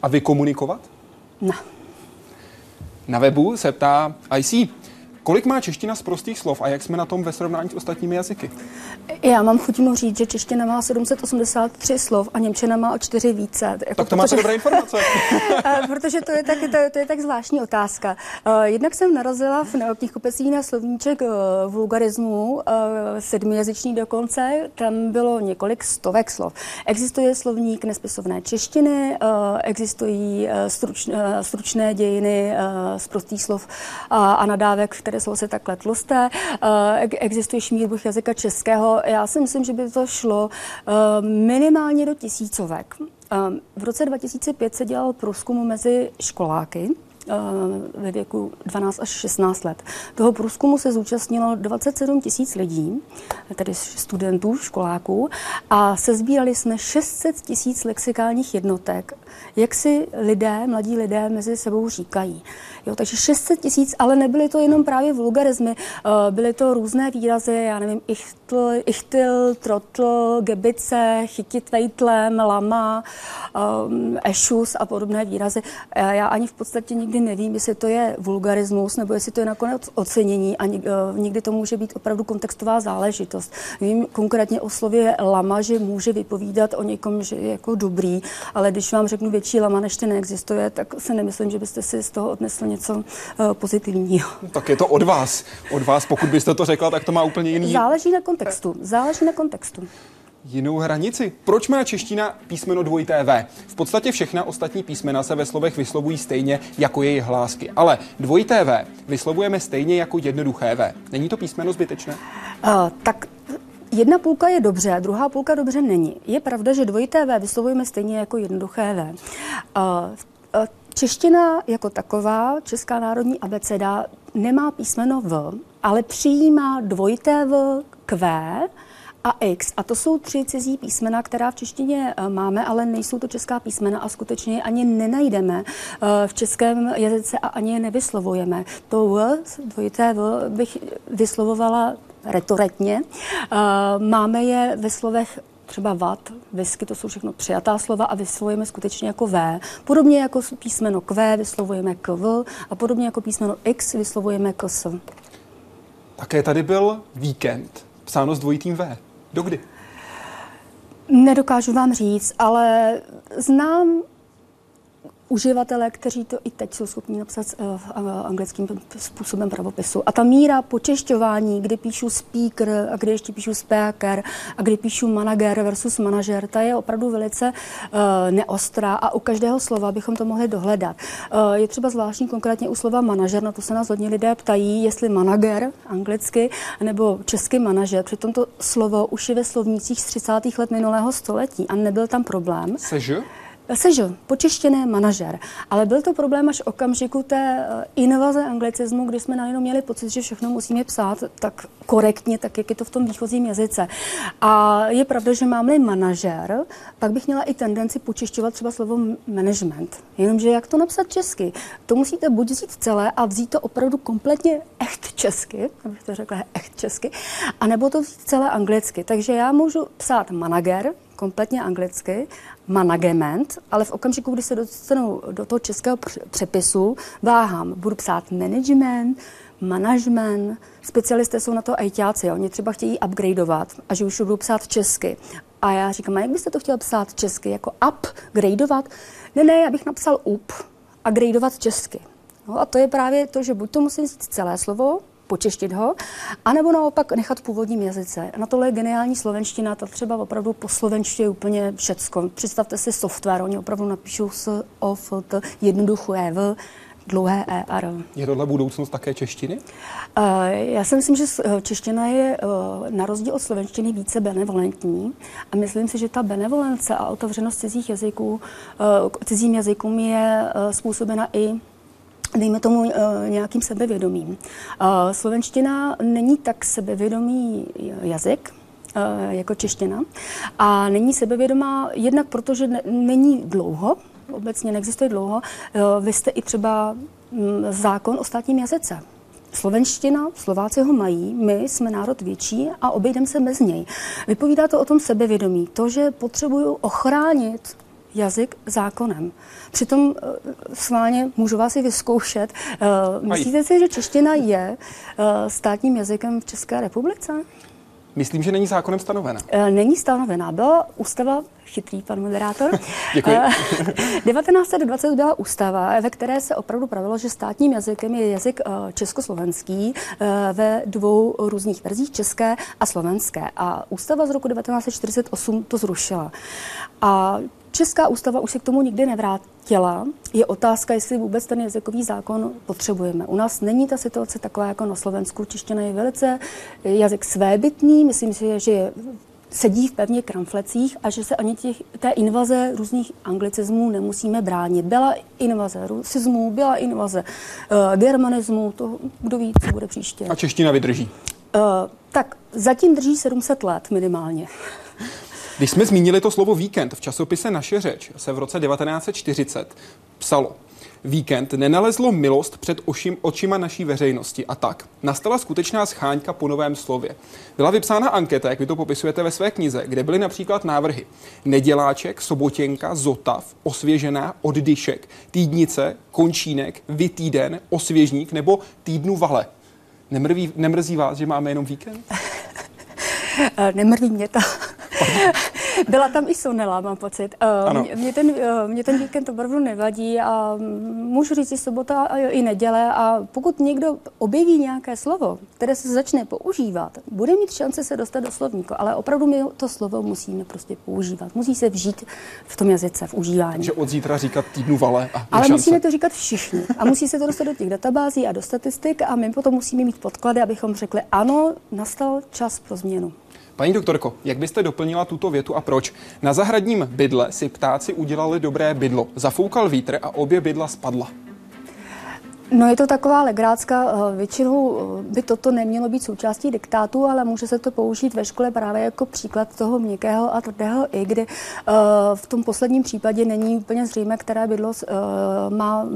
A vy komunikovat? Ne. Na webu se ptá IC, Kolik má čeština z prostých slov a jak jsme na tom ve srovnání s ostatními jazyky? Já mám chuť mu říct, že čeština má 783 slov a němčina má o čtyři více. Jako tak to protože... máte dobré informace. protože to je, tak, to, to je tak zvláštní otázka. Eh, jednak jsem narazila v knihkupectví na slovníček eh, vulgarismu, eh, sedmijazyčný dokonce, tam bylo několik stovek slov. Existuje slovník nespisovné češtiny, existují stručné, stručné dějiny z prostých slov a nadávek, které které jsou asi takhle tlusté. Eh, existuje šmírbuch jazyka českého. Já si myslím, že by to šlo eh, minimálně do tisícovek. Eh, v roce 2005 se dělal průzkum mezi školáky ve věku 12 až 16 let. Toho průzkumu se zúčastnilo 27 tisíc lidí, tedy studentů, školáků, a sezbírali jsme 600 tisíc lexikálních jednotek, jak si lidé, mladí lidé mezi sebou říkají. Jo, takže 600 tisíc, ale nebyly to jenom právě vulgarizmy, uh, byly to různé výrazy, já nevím, ichtl, ichtyl, trotl, gebice, chytit vejtlem, lama, um, ešus a podobné výrazy. Uh, já ani v podstatě nikdy nevím, jestli to je vulgarismus, nebo jestli to je nakonec ocenění a někdy to může být opravdu kontextová záležitost. Vím konkrétně o slově lama, že může vypovídat o někom, že je jako dobrý, ale když vám řeknu větší lama, než ty neexistuje, tak se nemyslím, že byste si z toho odnesli něco uh, pozitivního. Tak je to od vás. Od vás, pokud byste to řekla, tak to má úplně jiný... Záleží na kontextu. Záleží na kontextu jinou hranici. Proč má čeština písmeno dvojité V? V podstatě všechna ostatní písmena se ve slovech vyslovují stejně jako jejich hlásky. Ale dvojité V vyslovujeme stejně jako jednoduché V. Není to písmeno zbytečné? Uh, tak Jedna půlka je dobře, druhá půlka dobře není. Je pravda, že dvojité V vyslovujeme stejně jako jednoduché V. Čeština jako taková, Česká národní abeceda, nemá písmeno V, ale přijímá dvojité V, Q a X. A to jsou tři cizí písmena, která v češtině eh, máme, ale nejsou to česká písmena a skutečně je ani nenajdeme eh, v českém jazyce a ani je nevyslovujeme. To V, dvojité V, bych vyslovovala retoretně. Eh, máme je ve slovech třeba vat, whisky, to jsou všechno přijatá slova a vyslovujeme skutečně jako V. Podobně jako písmeno Q vyslovujeme KV a podobně jako písmeno X vyslovujeme KS. Také tady byl víkend, psáno s dvojitým V. Dokdy? Nedokážu vám říct, ale znám uživatele, kteří to i teď jsou schopni napsat uh, anglickým způsobem pravopisu. A ta míra počešťování, kdy píšu speaker a kdy ještě píšu speaker a kdy píšu manager versus manažer, ta je opravdu velice uh, neostrá a u každého slova bychom to mohli dohledat. Uh, je třeba zvláštní konkrétně u slova manažer, na to se nás hodně lidé ptají, jestli manager anglicky nebo český manažer. Přitom to slovo už je ve slovnících z 30. let minulého století a nebyl tam problém. Sežu? Sežil, počeštěné manažer. Ale byl to problém až okamžiku té eh, invaze anglicismu, kdy jsme najednou měli pocit, že všechno musíme psát tak korektně, tak jak je to v tom výchozím jazyce. A je pravda, že mám-li manažer, pak bych měla i tendenci počešťovat třeba slovo management. Jenomže jak to napsat česky? To musíte buď vzít celé a vzít to opravdu kompletně echt česky, abych to řekla echt česky, anebo to vzít celé anglicky. Takže já můžu psát manager, kompletně anglicky, management, ale v okamžiku, kdy se dostanu do toho českého přepisu, váhám, budu psát management, management, specialisté jsou na to ajťáci, oni třeba chtějí upgradeovat a že už budou psát česky. A já říkám, a jak byste to chtěl psát česky, jako upgradeovat? Ne, ne, já bych napsal up a gradeovat česky. No a to je právě to, že buď to musím říct celé slovo, počeštit ho, anebo naopak nechat v původním jazyce. Na tohle je geniální slovenština, ta třeba opravdu po slovenštině úplně všecko. Představte si software, oni opravdu napíšou s o, f, t, jednoduché v, dlouhé E a R. Je tohle budoucnost také češtiny? Uh, já si myslím, že eh, čeština je uh, na rozdíl od slovenštiny více benevolentní a myslím si, že ta benevolence a otevřenost cizích jazyků, uh, cizím jazykům je uh, způsobena i dejme tomu uh, nějakým sebevědomím. Uh, slovenština není tak sebevědomý jazyk, jako čeština. A není sebevědomá jednak proto, že ne, není dlouho, obecně neexistuje dlouho. Vy jste i třeba mm, zákon o státním jazyce. Slovenština, Slováci ho mají, my jsme národ větší a obejdeme se bez něj. Vypovídá to o tom sebevědomí, to, že potřebuju ochránit jazyk zákonem. Přitom eh, sválně můžu vás i vyzkoušet. Eh, myslíte si, že čeština je eh, státním jazykem v České republice? Myslím, že není zákonem stanovená. Není stanovená. Byla ústava, chytrý pan moderátor. Děkuji. 1920 byla ústava, ve které se opravdu pravilo, že státním jazykem je jazyk československý ve dvou různých verzích, české a slovenské. A ústava z roku 1948 to zrušila. A Česká ústava už se k tomu nikdy nevrátila. Je otázka, jestli vůbec ten jazykový zákon potřebujeme. U nás není ta situace taková jako na Slovensku. Čeština je velice jazyk svébytný. Myslím si, že je sedí v pevně kramflecích a že se ani těch, té invaze různých anglicismů nemusíme bránit. Byla invaze rusismů, byla invaze uh, germanismů, to kdo ví, co bude příště. A čeština vydrží? Uh, tak zatím drží 700 let minimálně. Když jsme zmínili to slovo víkend, v časopise Naše řeč se v roce 1940 psalo, Víkend nenalezlo milost před ošim, očima naší veřejnosti a tak. Nastala skutečná scháňka po novém slově. Byla vypsána anketa, jak vy to popisujete ve své knize, kde byly například návrhy Neděláček, Sobotěnka, Zotav, Osvěžená, Oddyšek, Týdnice, Končínek, Vytýden, Osvěžník nebo Týdnu Vale. Nemrví, nemrzí vás, že máme jenom víkend? Nemrví mě to. Byla tam i Sonela, mám pocit. Uh, mě, ten, uh, mě ten víkend opravdu nevadí a můžu říct i sobota a i neděle a pokud někdo objeví nějaké slovo, které se začne používat, bude mít šance se dostat do slovníku, ale opravdu my to slovo musíme prostě používat. Musí se vžít v tom jazyce, v užívání. Že od zítra říkat týdnu vale a Ale šance. musíme to říkat všichni a musí se to dostat do těch databází a do statistik a my potom musíme mít podklady, abychom řekli ano, nastal čas pro změnu. Paní doktorko, jak byste doplnila tuto větu a proč? Na zahradním bydle si ptáci udělali dobré bydlo. Zafoukal vítr a obě bydla spadla. No je to taková legrácka. Eh, většinou eh, by toto nemělo být součástí diktátu, ale může se to použít ve škole právě jako příklad toho měkkého a tvrdého i, kdy eh, v tom posledním případě není úplně zřejmé, které bydlo má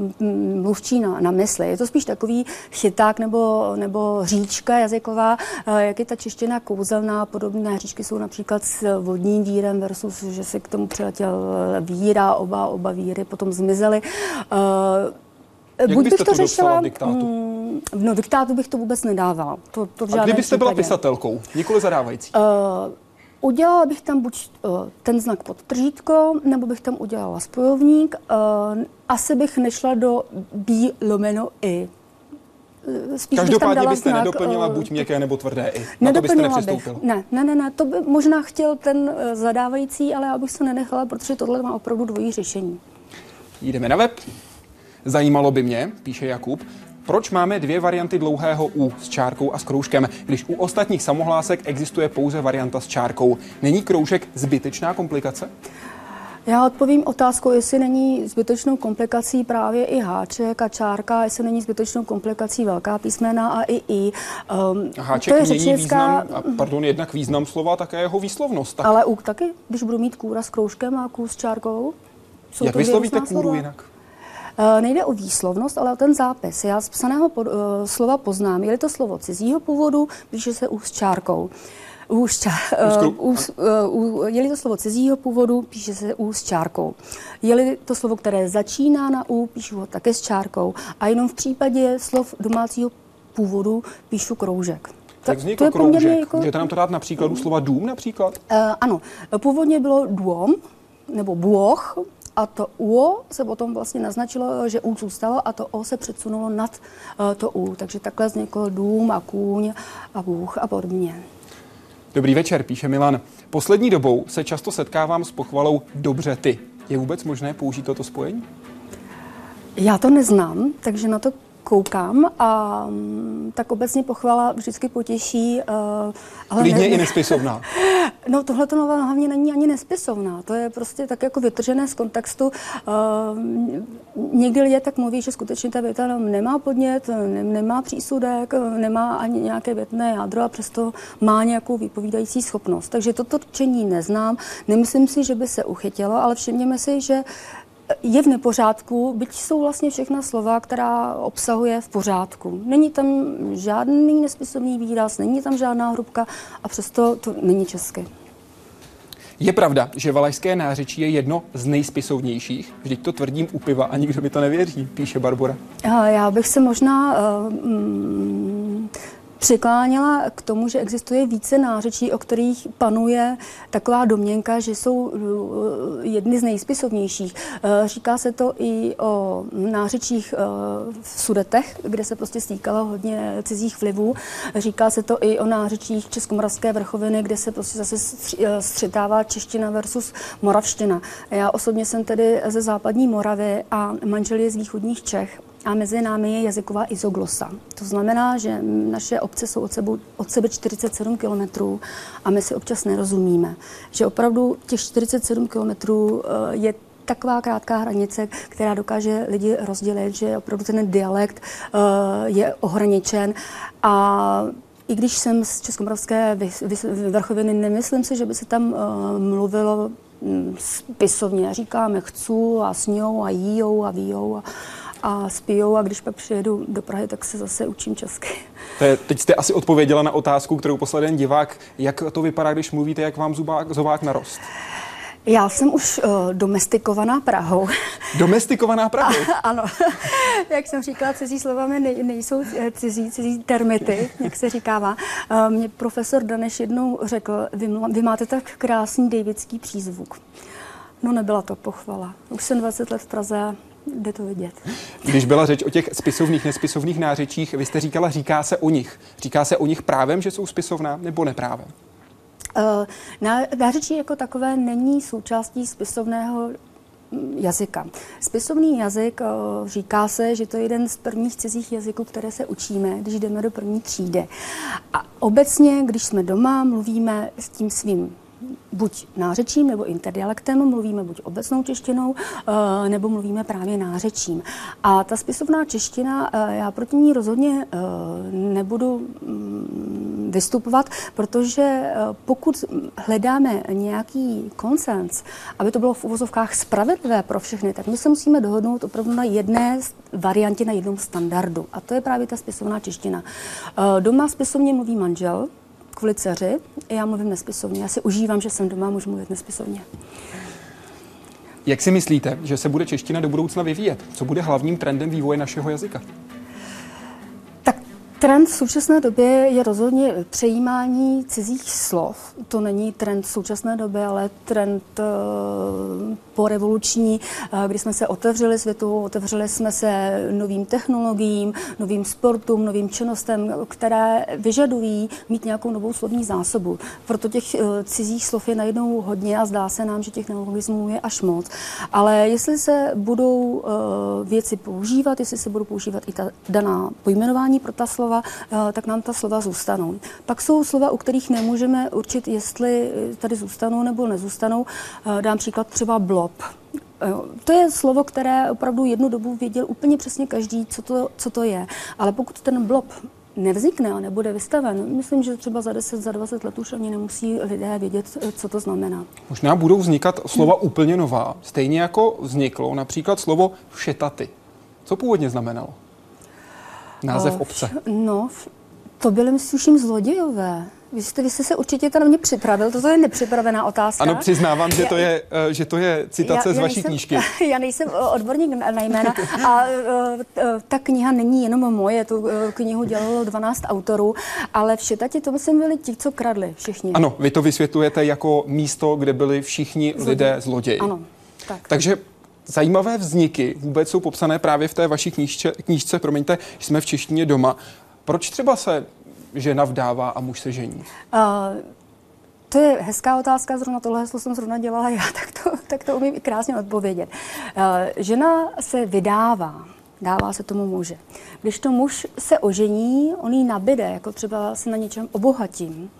mluvčí na, na mysli. Je to spíš takový chyták nebo, nebo říčka jazyková, jak je ta čeština kouzelná. Podobné říčky jsou například s vodním vírem versus, že se k tomu přiletěl víra, oba, oba víry potom zmizely. Jak Buď bych to, to řešila v diktátu? Mm, no, diktátu bych to vůbec nedávala. To, to v A kdybyste byla pisatelkou, nikoli zadávající? Uh, udělala bych tam buď uh, ten znak pod tržítko, nebo bych tam udělala spojovník. Uh, asi bych nešla do bí lomeno i. Spíš Každopádně byste znak, nedoplnila buď měkké nebo tvrdé i. Na to byste Bych. Ne, ne, ne, ne, to by možná chtěl ten zadávající, ale já bych se nenechala, protože tohle má opravdu dvojí řešení. Jdeme na web. Zajímalo by mě, píše Jakub, proč máme dvě varianty dlouhého U s čárkou a s kroužkem, když u ostatních samohlásek existuje pouze varianta s čárkou? Není kroužek zbytečná komplikace? Já odpovím otázku, jestli není zbytečnou komplikací právě i háček a čárka, jestli není zbytečnou komplikací velká písmena a i i. Um, háček to je mění význam, a pardon, jednak význam slova, také jeho výslovnost. Tak. Ale U taky, když budu mít kůra s kroužkem a kůr s čárkou. Jsou Jak vyslovíte kůru slova? jinak? Eh, nejde o výslovnost, ale o ten zápis. Já z psaného pod, uh, slova poznám, je-li to slovo cizího původu, píše se s čárkou. Ús, uh, uh, je-li to slovo cizího původu, píše se U s čárkou. Je-li to slovo, které začíná na U, píšu ho také s čárkou. A jenom v případě slov domácího původu píšu kroužek. Tak vznikl to je kroužek. Jako... Můžete nám to dát na příkladu slova dům například? Uh, ano. Původně bylo dům, nebo bůh, a to U se potom vlastně naznačilo, že U zůstalo a to O se předsunulo nad uh, to U. Takže takhle vznikl dům a kůň a bůh a podobně. Dobrý večer, píše Milan. Poslední dobou se často setkávám s pochvalou dobře ty. Je vůbec možné použít toto spojení? Já to neznám, takže na to koukám a mm, tak obecně pochvala vždycky potěší. Uh, ale Klidně ne, i nespisovná. No tohle to hlavně není ani nespisovná. To je prostě tak jako vytržené z kontextu. Uh, někdy lidé tak mluví, že skutečně ta věta nemá podnět, ne, nemá přísudek, nemá ani nějaké větné jádro a přesto má nějakou vypovídající schopnost. Takže toto čení neznám. Nemyslím si, že by se uchytilo, ale všimněme si, že uh, je v nepořádku, byť jsou vlastně všechna slova, která obsahuje v pořádku. Není tam žádný nespisovný výraz, není tam žádná hrubka a přesto to není česky. Je pravda, že valašské nářečí je jedno z nejspisovnějších. Vždyť to tvrdím u piva a nikdo mi to nevěří, píše Barbara. Já bych se možná uh, přikláněla k tomu, že existuje více nářečí, o kterých panuje taková domněnka, že jsou eh, jedny z nejspisovnějších. Eh, říká se to i o nářečích eh, v Sudetech, kde se prostě stýkalo hodně cizích vlivů. Říká se to i o nářečích Českomoravské vrchoviny, kde se prostě zase střetává čeština versus moravština. Já osobně jsem tedy ze západní Moravy a manžel je z východních Čech a mezi námi je jazyková izoglosa. To znamená, že naše obce jsou od sebe, od sebe 47 kilometrů a my si občas nerozumíme. Že opravdu těch 47 kilometrů eh, je taková krátká hranice, která dokáže lidi rozdělit, že opravdu ten dialekt uh, je ohraničen a i když jsem z Českomoravské vrchoviny, nemyslím si, že by se tam uh, mluvilo um, spisovně. Říkáme chců a sňou a jíjou a víjou a, a spijou a když pak přijedu do Prahy, tak se zase učím česky. To je, teď jste asi odpověděla na otázku, kterou poslal jeden divák. Jak to vypadá, když mluvíte, jak vám zubák, zobák narost? Já jsem už uh, domestikovaná Prahou. Domestikovaná Prahou? ano. jak jsem říkala, cizí slovami nej, nejsou eh, cizí, cizí termity, jak se říkává. Uh, mě profesor Daneš jednou řekl, vy, vy máte tak krásný davidský přízvuk. No nebyla to pochvala. Už jsem 20 let v Praze jde to vidět. Když byla řeč o těch spisovných, nespisovných nářečích, vy jste říkala, říká se o nich. Říká se o nich právem, že jsou spisovná, nebo neprávem? Uh, nářečí jako takové není součástí spisovného mm, jazyka. Spisovný jazyk uh, říká se, že to je jeden z prvních cizích jazyků, které se učíme, když jdeme do první třídy. A obecně, když jsme doma, mluvíme s tím svým buď nářečím nebo interdialektem, mluvíme buď obecnou češtinou, eh, nebo mluvíme právě nářečím. A ta spisovná čeština, eh, já proti ní rozhodně eh, nebudu mm, vystupovat, protože pokud hledáme nějaký konsens, aby to bylo v uvozovkách spravedlivé pro všechny, tak my se musíme dohodnout opravdu na jedné variantě, na jednom standardu. A to je právě ta spisovná čeština. Doma spisovně mluví manžel, kvůli dceři. Já mluvím nespisovně. Já si užívám, že jsem doma, můžu mluvit nespisovně. Jak si myslíte, že se bude čeština do budoucna vyvíjet? Co bude hlavním trendem vývoje našeho jazyka? Trend v současné době je rozhodně přejímání cizích slov. To není trend v současné době, ale trend uh, po revoluční, uh, kdy jsme se otevřeli světu, otevřeli jsme se novým technologiím, novým sportům, novým činnostem, které vyžadují mít nějakou novou slovní zásobu. Proto těch uh, cizích slov je najednou hodně a zdá se nám, že těch neologismů je až moc. Ale jestli se budou věci používat, jestli se budou používat i ta daná pojmenování pro ta slova, slova, eh, tak nám ta slova zůstanou. Pak jsou slova, u kterých nemůžeme určit, jestli tady zůstanou nebo nezůstanou. Eh, dám příklad třeba blob. Eh, to je slovo, které opravdu jednu dobu věděl úplně přesně každý, co to, co to je. Ale pokud ten blob nevznikne a nebude vystaven, myslím, že třeba za 10, za 20 let už ani nemusí lidé vědět, co to znamená. Možná budou vznikat slova úplně nová, stejně jako vzniklo například slovo všetaty. Co původně znamenalo? Název obce? No, to byly, myslím, zlodějové. Vy jste, vy jste se určitě na mě připravil, toto je nepřipravená otázka. Ano, přiznávám, že to je, eh, že to je citace já, já z vaší nejsem, knížky. Já nejsem eh, odborník na jména a eh, ta kniha není jenom moje, tu knihu dělalo 12 autorů, ale všetati to myslím byli ti, co kradli, všichni. Ano, vy to vysvětlujete jako místo, kde byli všichni Zloděj. lidé zloději. Ano, tak. Takže zajímavé vzniky vůbec jsou popsané právě v té vaší knížce, knížce promiňte, jsme v češtině doma. Proč třeba se žena vdává a muž se žení? Uh, to je hezká otázka, zrovna tohle heslo jsem zrovna dělala já, tak to, tak to umím krásně odpovědět. Uh, žena se vydává dává se tomu muže. Když to muž se ožení, on ji nabide, jako třeba se na něčem obohatím.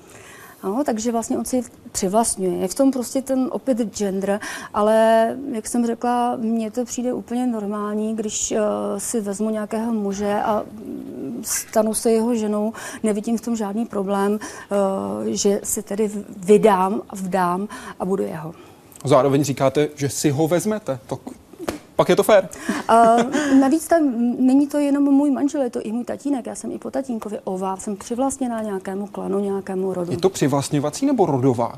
No, takže vlastně on si přivlastňuje. Je v tom prostě ten opět gender, ale jak jsem řekla, mně to přijde úplně normální, když uh, si vezmu nějakého muže a stanu se jeho ženou, nevidím v tom žádný problém, uh, že si tedy vydám, vdám a budu jeho. Zároveň říkáte, že si ho vezmete. Tak pak je to fér. Uh, navíc tam není to jenom můj manžel, je to i můj tatínek. Já jsem i po tatínkovi ová, jsem přivlastněná nějakému klanu, nějakému rodu. Je to přivlastňovací nebo rodová?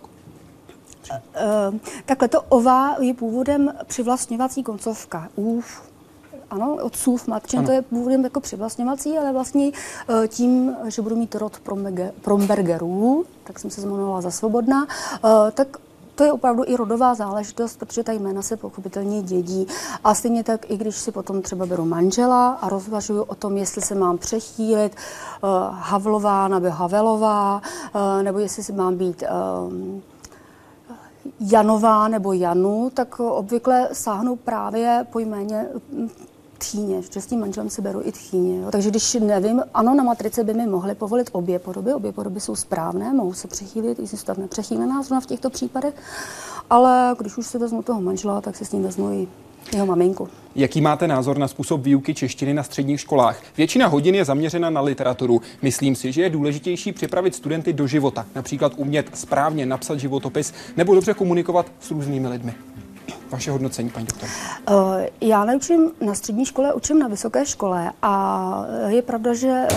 Uh, takhle to ová je původem přivlastňovací koncovka. Uf, ano, od sův matčin, ano. to je původem jako přivlastňovací, ale vlastně uh, tím, že budu mít rod Prombergerů, tak jsem se zmenovala za svobodná, uh, tak to je opravdu i rodová záležitost, protože ta jména se pochopitelně dědí. A stejně tak, i když si potom třeba beru manžela a rozvažuju o tom, jestli se mám přechýlit uh, Havlová nebo Havelová, uh, nebo jestli si mám být uh, Janová nebo Janu, tak obvykle sáhnou právě po jméně tchýně, že s tím manželem si beru i tchýně. Jo. Takže když nevím, ano, na matrice by mi mohly povolit obě podoby, obě podoby jsou správné, mohou se přechýlit, i zůstat nepřechýlená zrovna v těchto případech, ale když už si vezmu toho manžela, tak si s ním vezmu i jeho maminku. Jaký máte názor na způsob výuky češtiny na středních školách? Většina hodin je zaměřena na literaturu. Myslím si, že je důležitější připravit studenty do života, například umět správně napsat životopis nebo dobře komunikovat s různými lidmi. Vaše hodnocení, paní doktor? Eh, já neučím na střední škole, učím na vysoké škole a je pravda, že eh,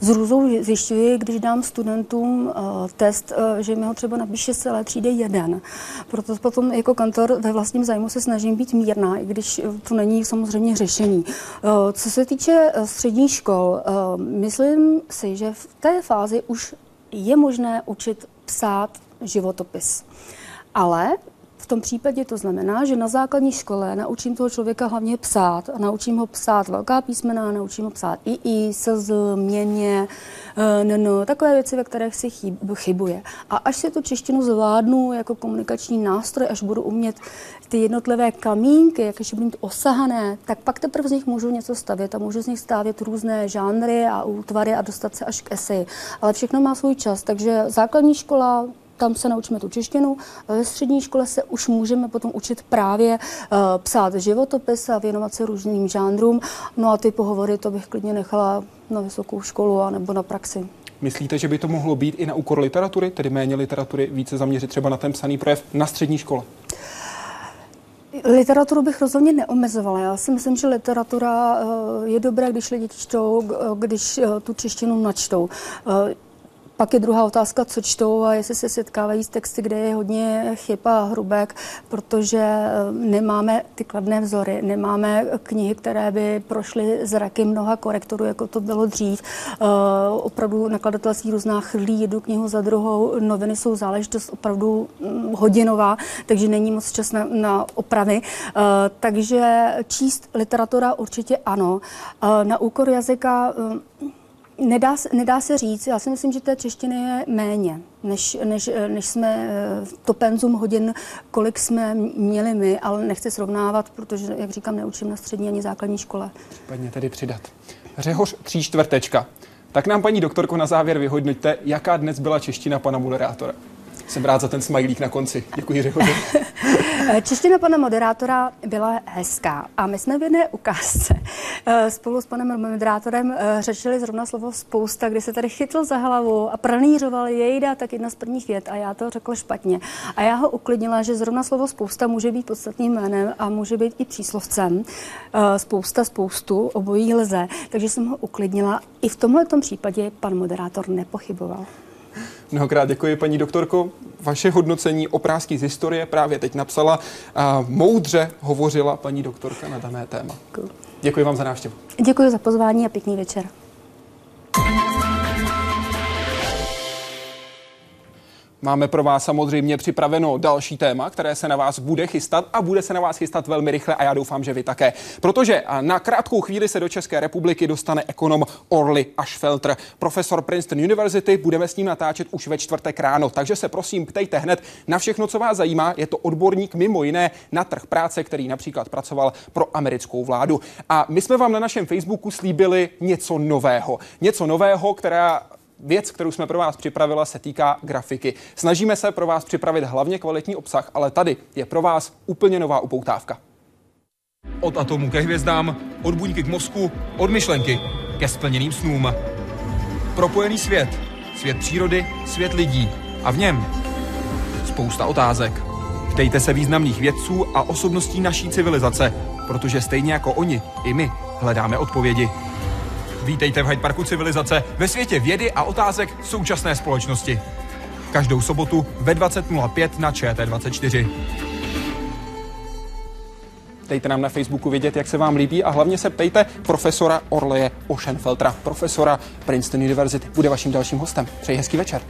s růzou zjišťuji, když dám studentům eh, test, že mi ho třeba napíše celé třídy jeden. Proto potom jako kantor ve vlastním zájmu se snažím být mírná, i když to není samozřejmě řešení. Co se týče středních škol, myslím si, že v té fázi už je možné učit psát životopis. Ale tom případě to znamená, že na základní škole naučím toho člověka hlavně psát. A naučím ho psát velká písmena, naučím ho psát i, i, z, měně, no, takové věci, ve kterých si chybuje. A až si tu češtinu zvládnu jako komunikační nástroj, až budu umět ty jednotlivé kamínky, jak ještě budu mít osahané, tak pak teprve z nich můžu něco stavět a můžu z nich stavět různé žánry a útvary a dostat se až k eseji. Ale všechno má svůj čas, takže základní škola, tam se naučíme tu češtinu. Ve střední škole se už můžeme potom učit právě uh, psát životopis a věnovat se různým žánrům. No a ty pohovory to bych klidně nechala na vysokou školu a nebo na praxi. Myslíte, že by to mohlo být i na úkor literatury, tedy méně literatury, více zaměřit třeba na ten psaný projev na střední škole? Literaturu bych rozhodně neomezovala. Já si myslím, že literatura eh, je dobré, když lidi čtou, když eh, tu češtinu načtou. Pak je druhá otázka, co čtou a jestli se setkávají s texty, kde je hodně chyb a hrubek, protože eh, nemáme ty kladné vzory, nemáme knihy, které by prošly zraky mnoha korektorů, jako to bylo dřív. Uh, opravdu nakladatelství různá chrlí jednu knihu za druhou, noviny jsou záležitost opravdu hm, hodinová, takže není moc čas na, na opravy. Uh, takže číst literatura určitě ano. Na úkor jazyka Nedá, nedá se říct, já si myslím, že té češtiny je méně, než, než, než jsme eh, to penzum hodin, kolik jsme měli my, ale nechci srovnávat, protože, jak říkám, neučím na střední ani základní škole. Případně tedy přidat. Řehoř tří čtvrtečka. Tak nám, paní doktorko, na závěr vyhodnoťte, jaká dnes byla čeština pana moderátora. Jsem rád za ten smajlík na konci. Děkuji, Řehoře. Čeština pana moderátora byla hezká a my jsme v jedné ukázce eh, spolu s panem moderátorem eh, řešili zrovna slovo spousta, kdy se tady chytl za hlavu a pranířoval jejda, tak jedna z prvních vět a já to řekl špatně. A já ho uklidnila, že zrovna slovo spousta může být podstatným jménem a může být i příslovcem. Eh, spousta, spoustu, obojí lze. Takže jsem ho uklidnila. I v tomhle případě pan moderátor nepochyboval. Mnohokrát děkuji, paní doktorko. Vaše hodnocení oprázky z historie právě teď napsala a moudře hovořila paní doktorka na dané téma. Děkuji vám za návštěvu. Děkuji za pozvání a pěkný večer. Máme pro vás samozřejmě připraveno další téma, které se na vás bude chystat a bude se na vás chystat velmi rychle a já doufám, že vy také. Protože na krátkou chvíli se do České republiky dostane ekonom Orly Ashfelter, profesor Princeton University. Budeme s ním natáčet už ve čtvrtek ráno, takže se prosím ptejte hned na všechno, co vás zajímá. Je to odborník mimo jiné na trh práce, který například pracoval pro americkou vládu. A my jsme vám na našem Facebooku slíbili něco nového. Něco nového, která Věc, kterou jsme pro vás připravila, se týká grafiky. Snažíme se pro vás připravit hlavně kvalitní obsah, ale tady je pro vás úplně nová upoutávka. Od atomu ke hvězdám, od buňky k mozku, od myšlenky ke splněným snům. Propojený svět, svět přírody, svět lidí a v něm spousta otázek. Ptejte se významných vědců a osobností naší civilizace, protože stejně jako oni, i my hledáme odpovědi. Vítejte v Hyde Parku civilizace ve světě vědy a otázek současné společnosti. Každou sobotu ve 20.05 na ČT24. Dejte nám na Facebooku vědět, jak se vám líbí a hlavně se ptejte profesora Orleje Oschenfeltra, profesora Princeton University. Bude vaším dalším hostem. Přeji hezký večer.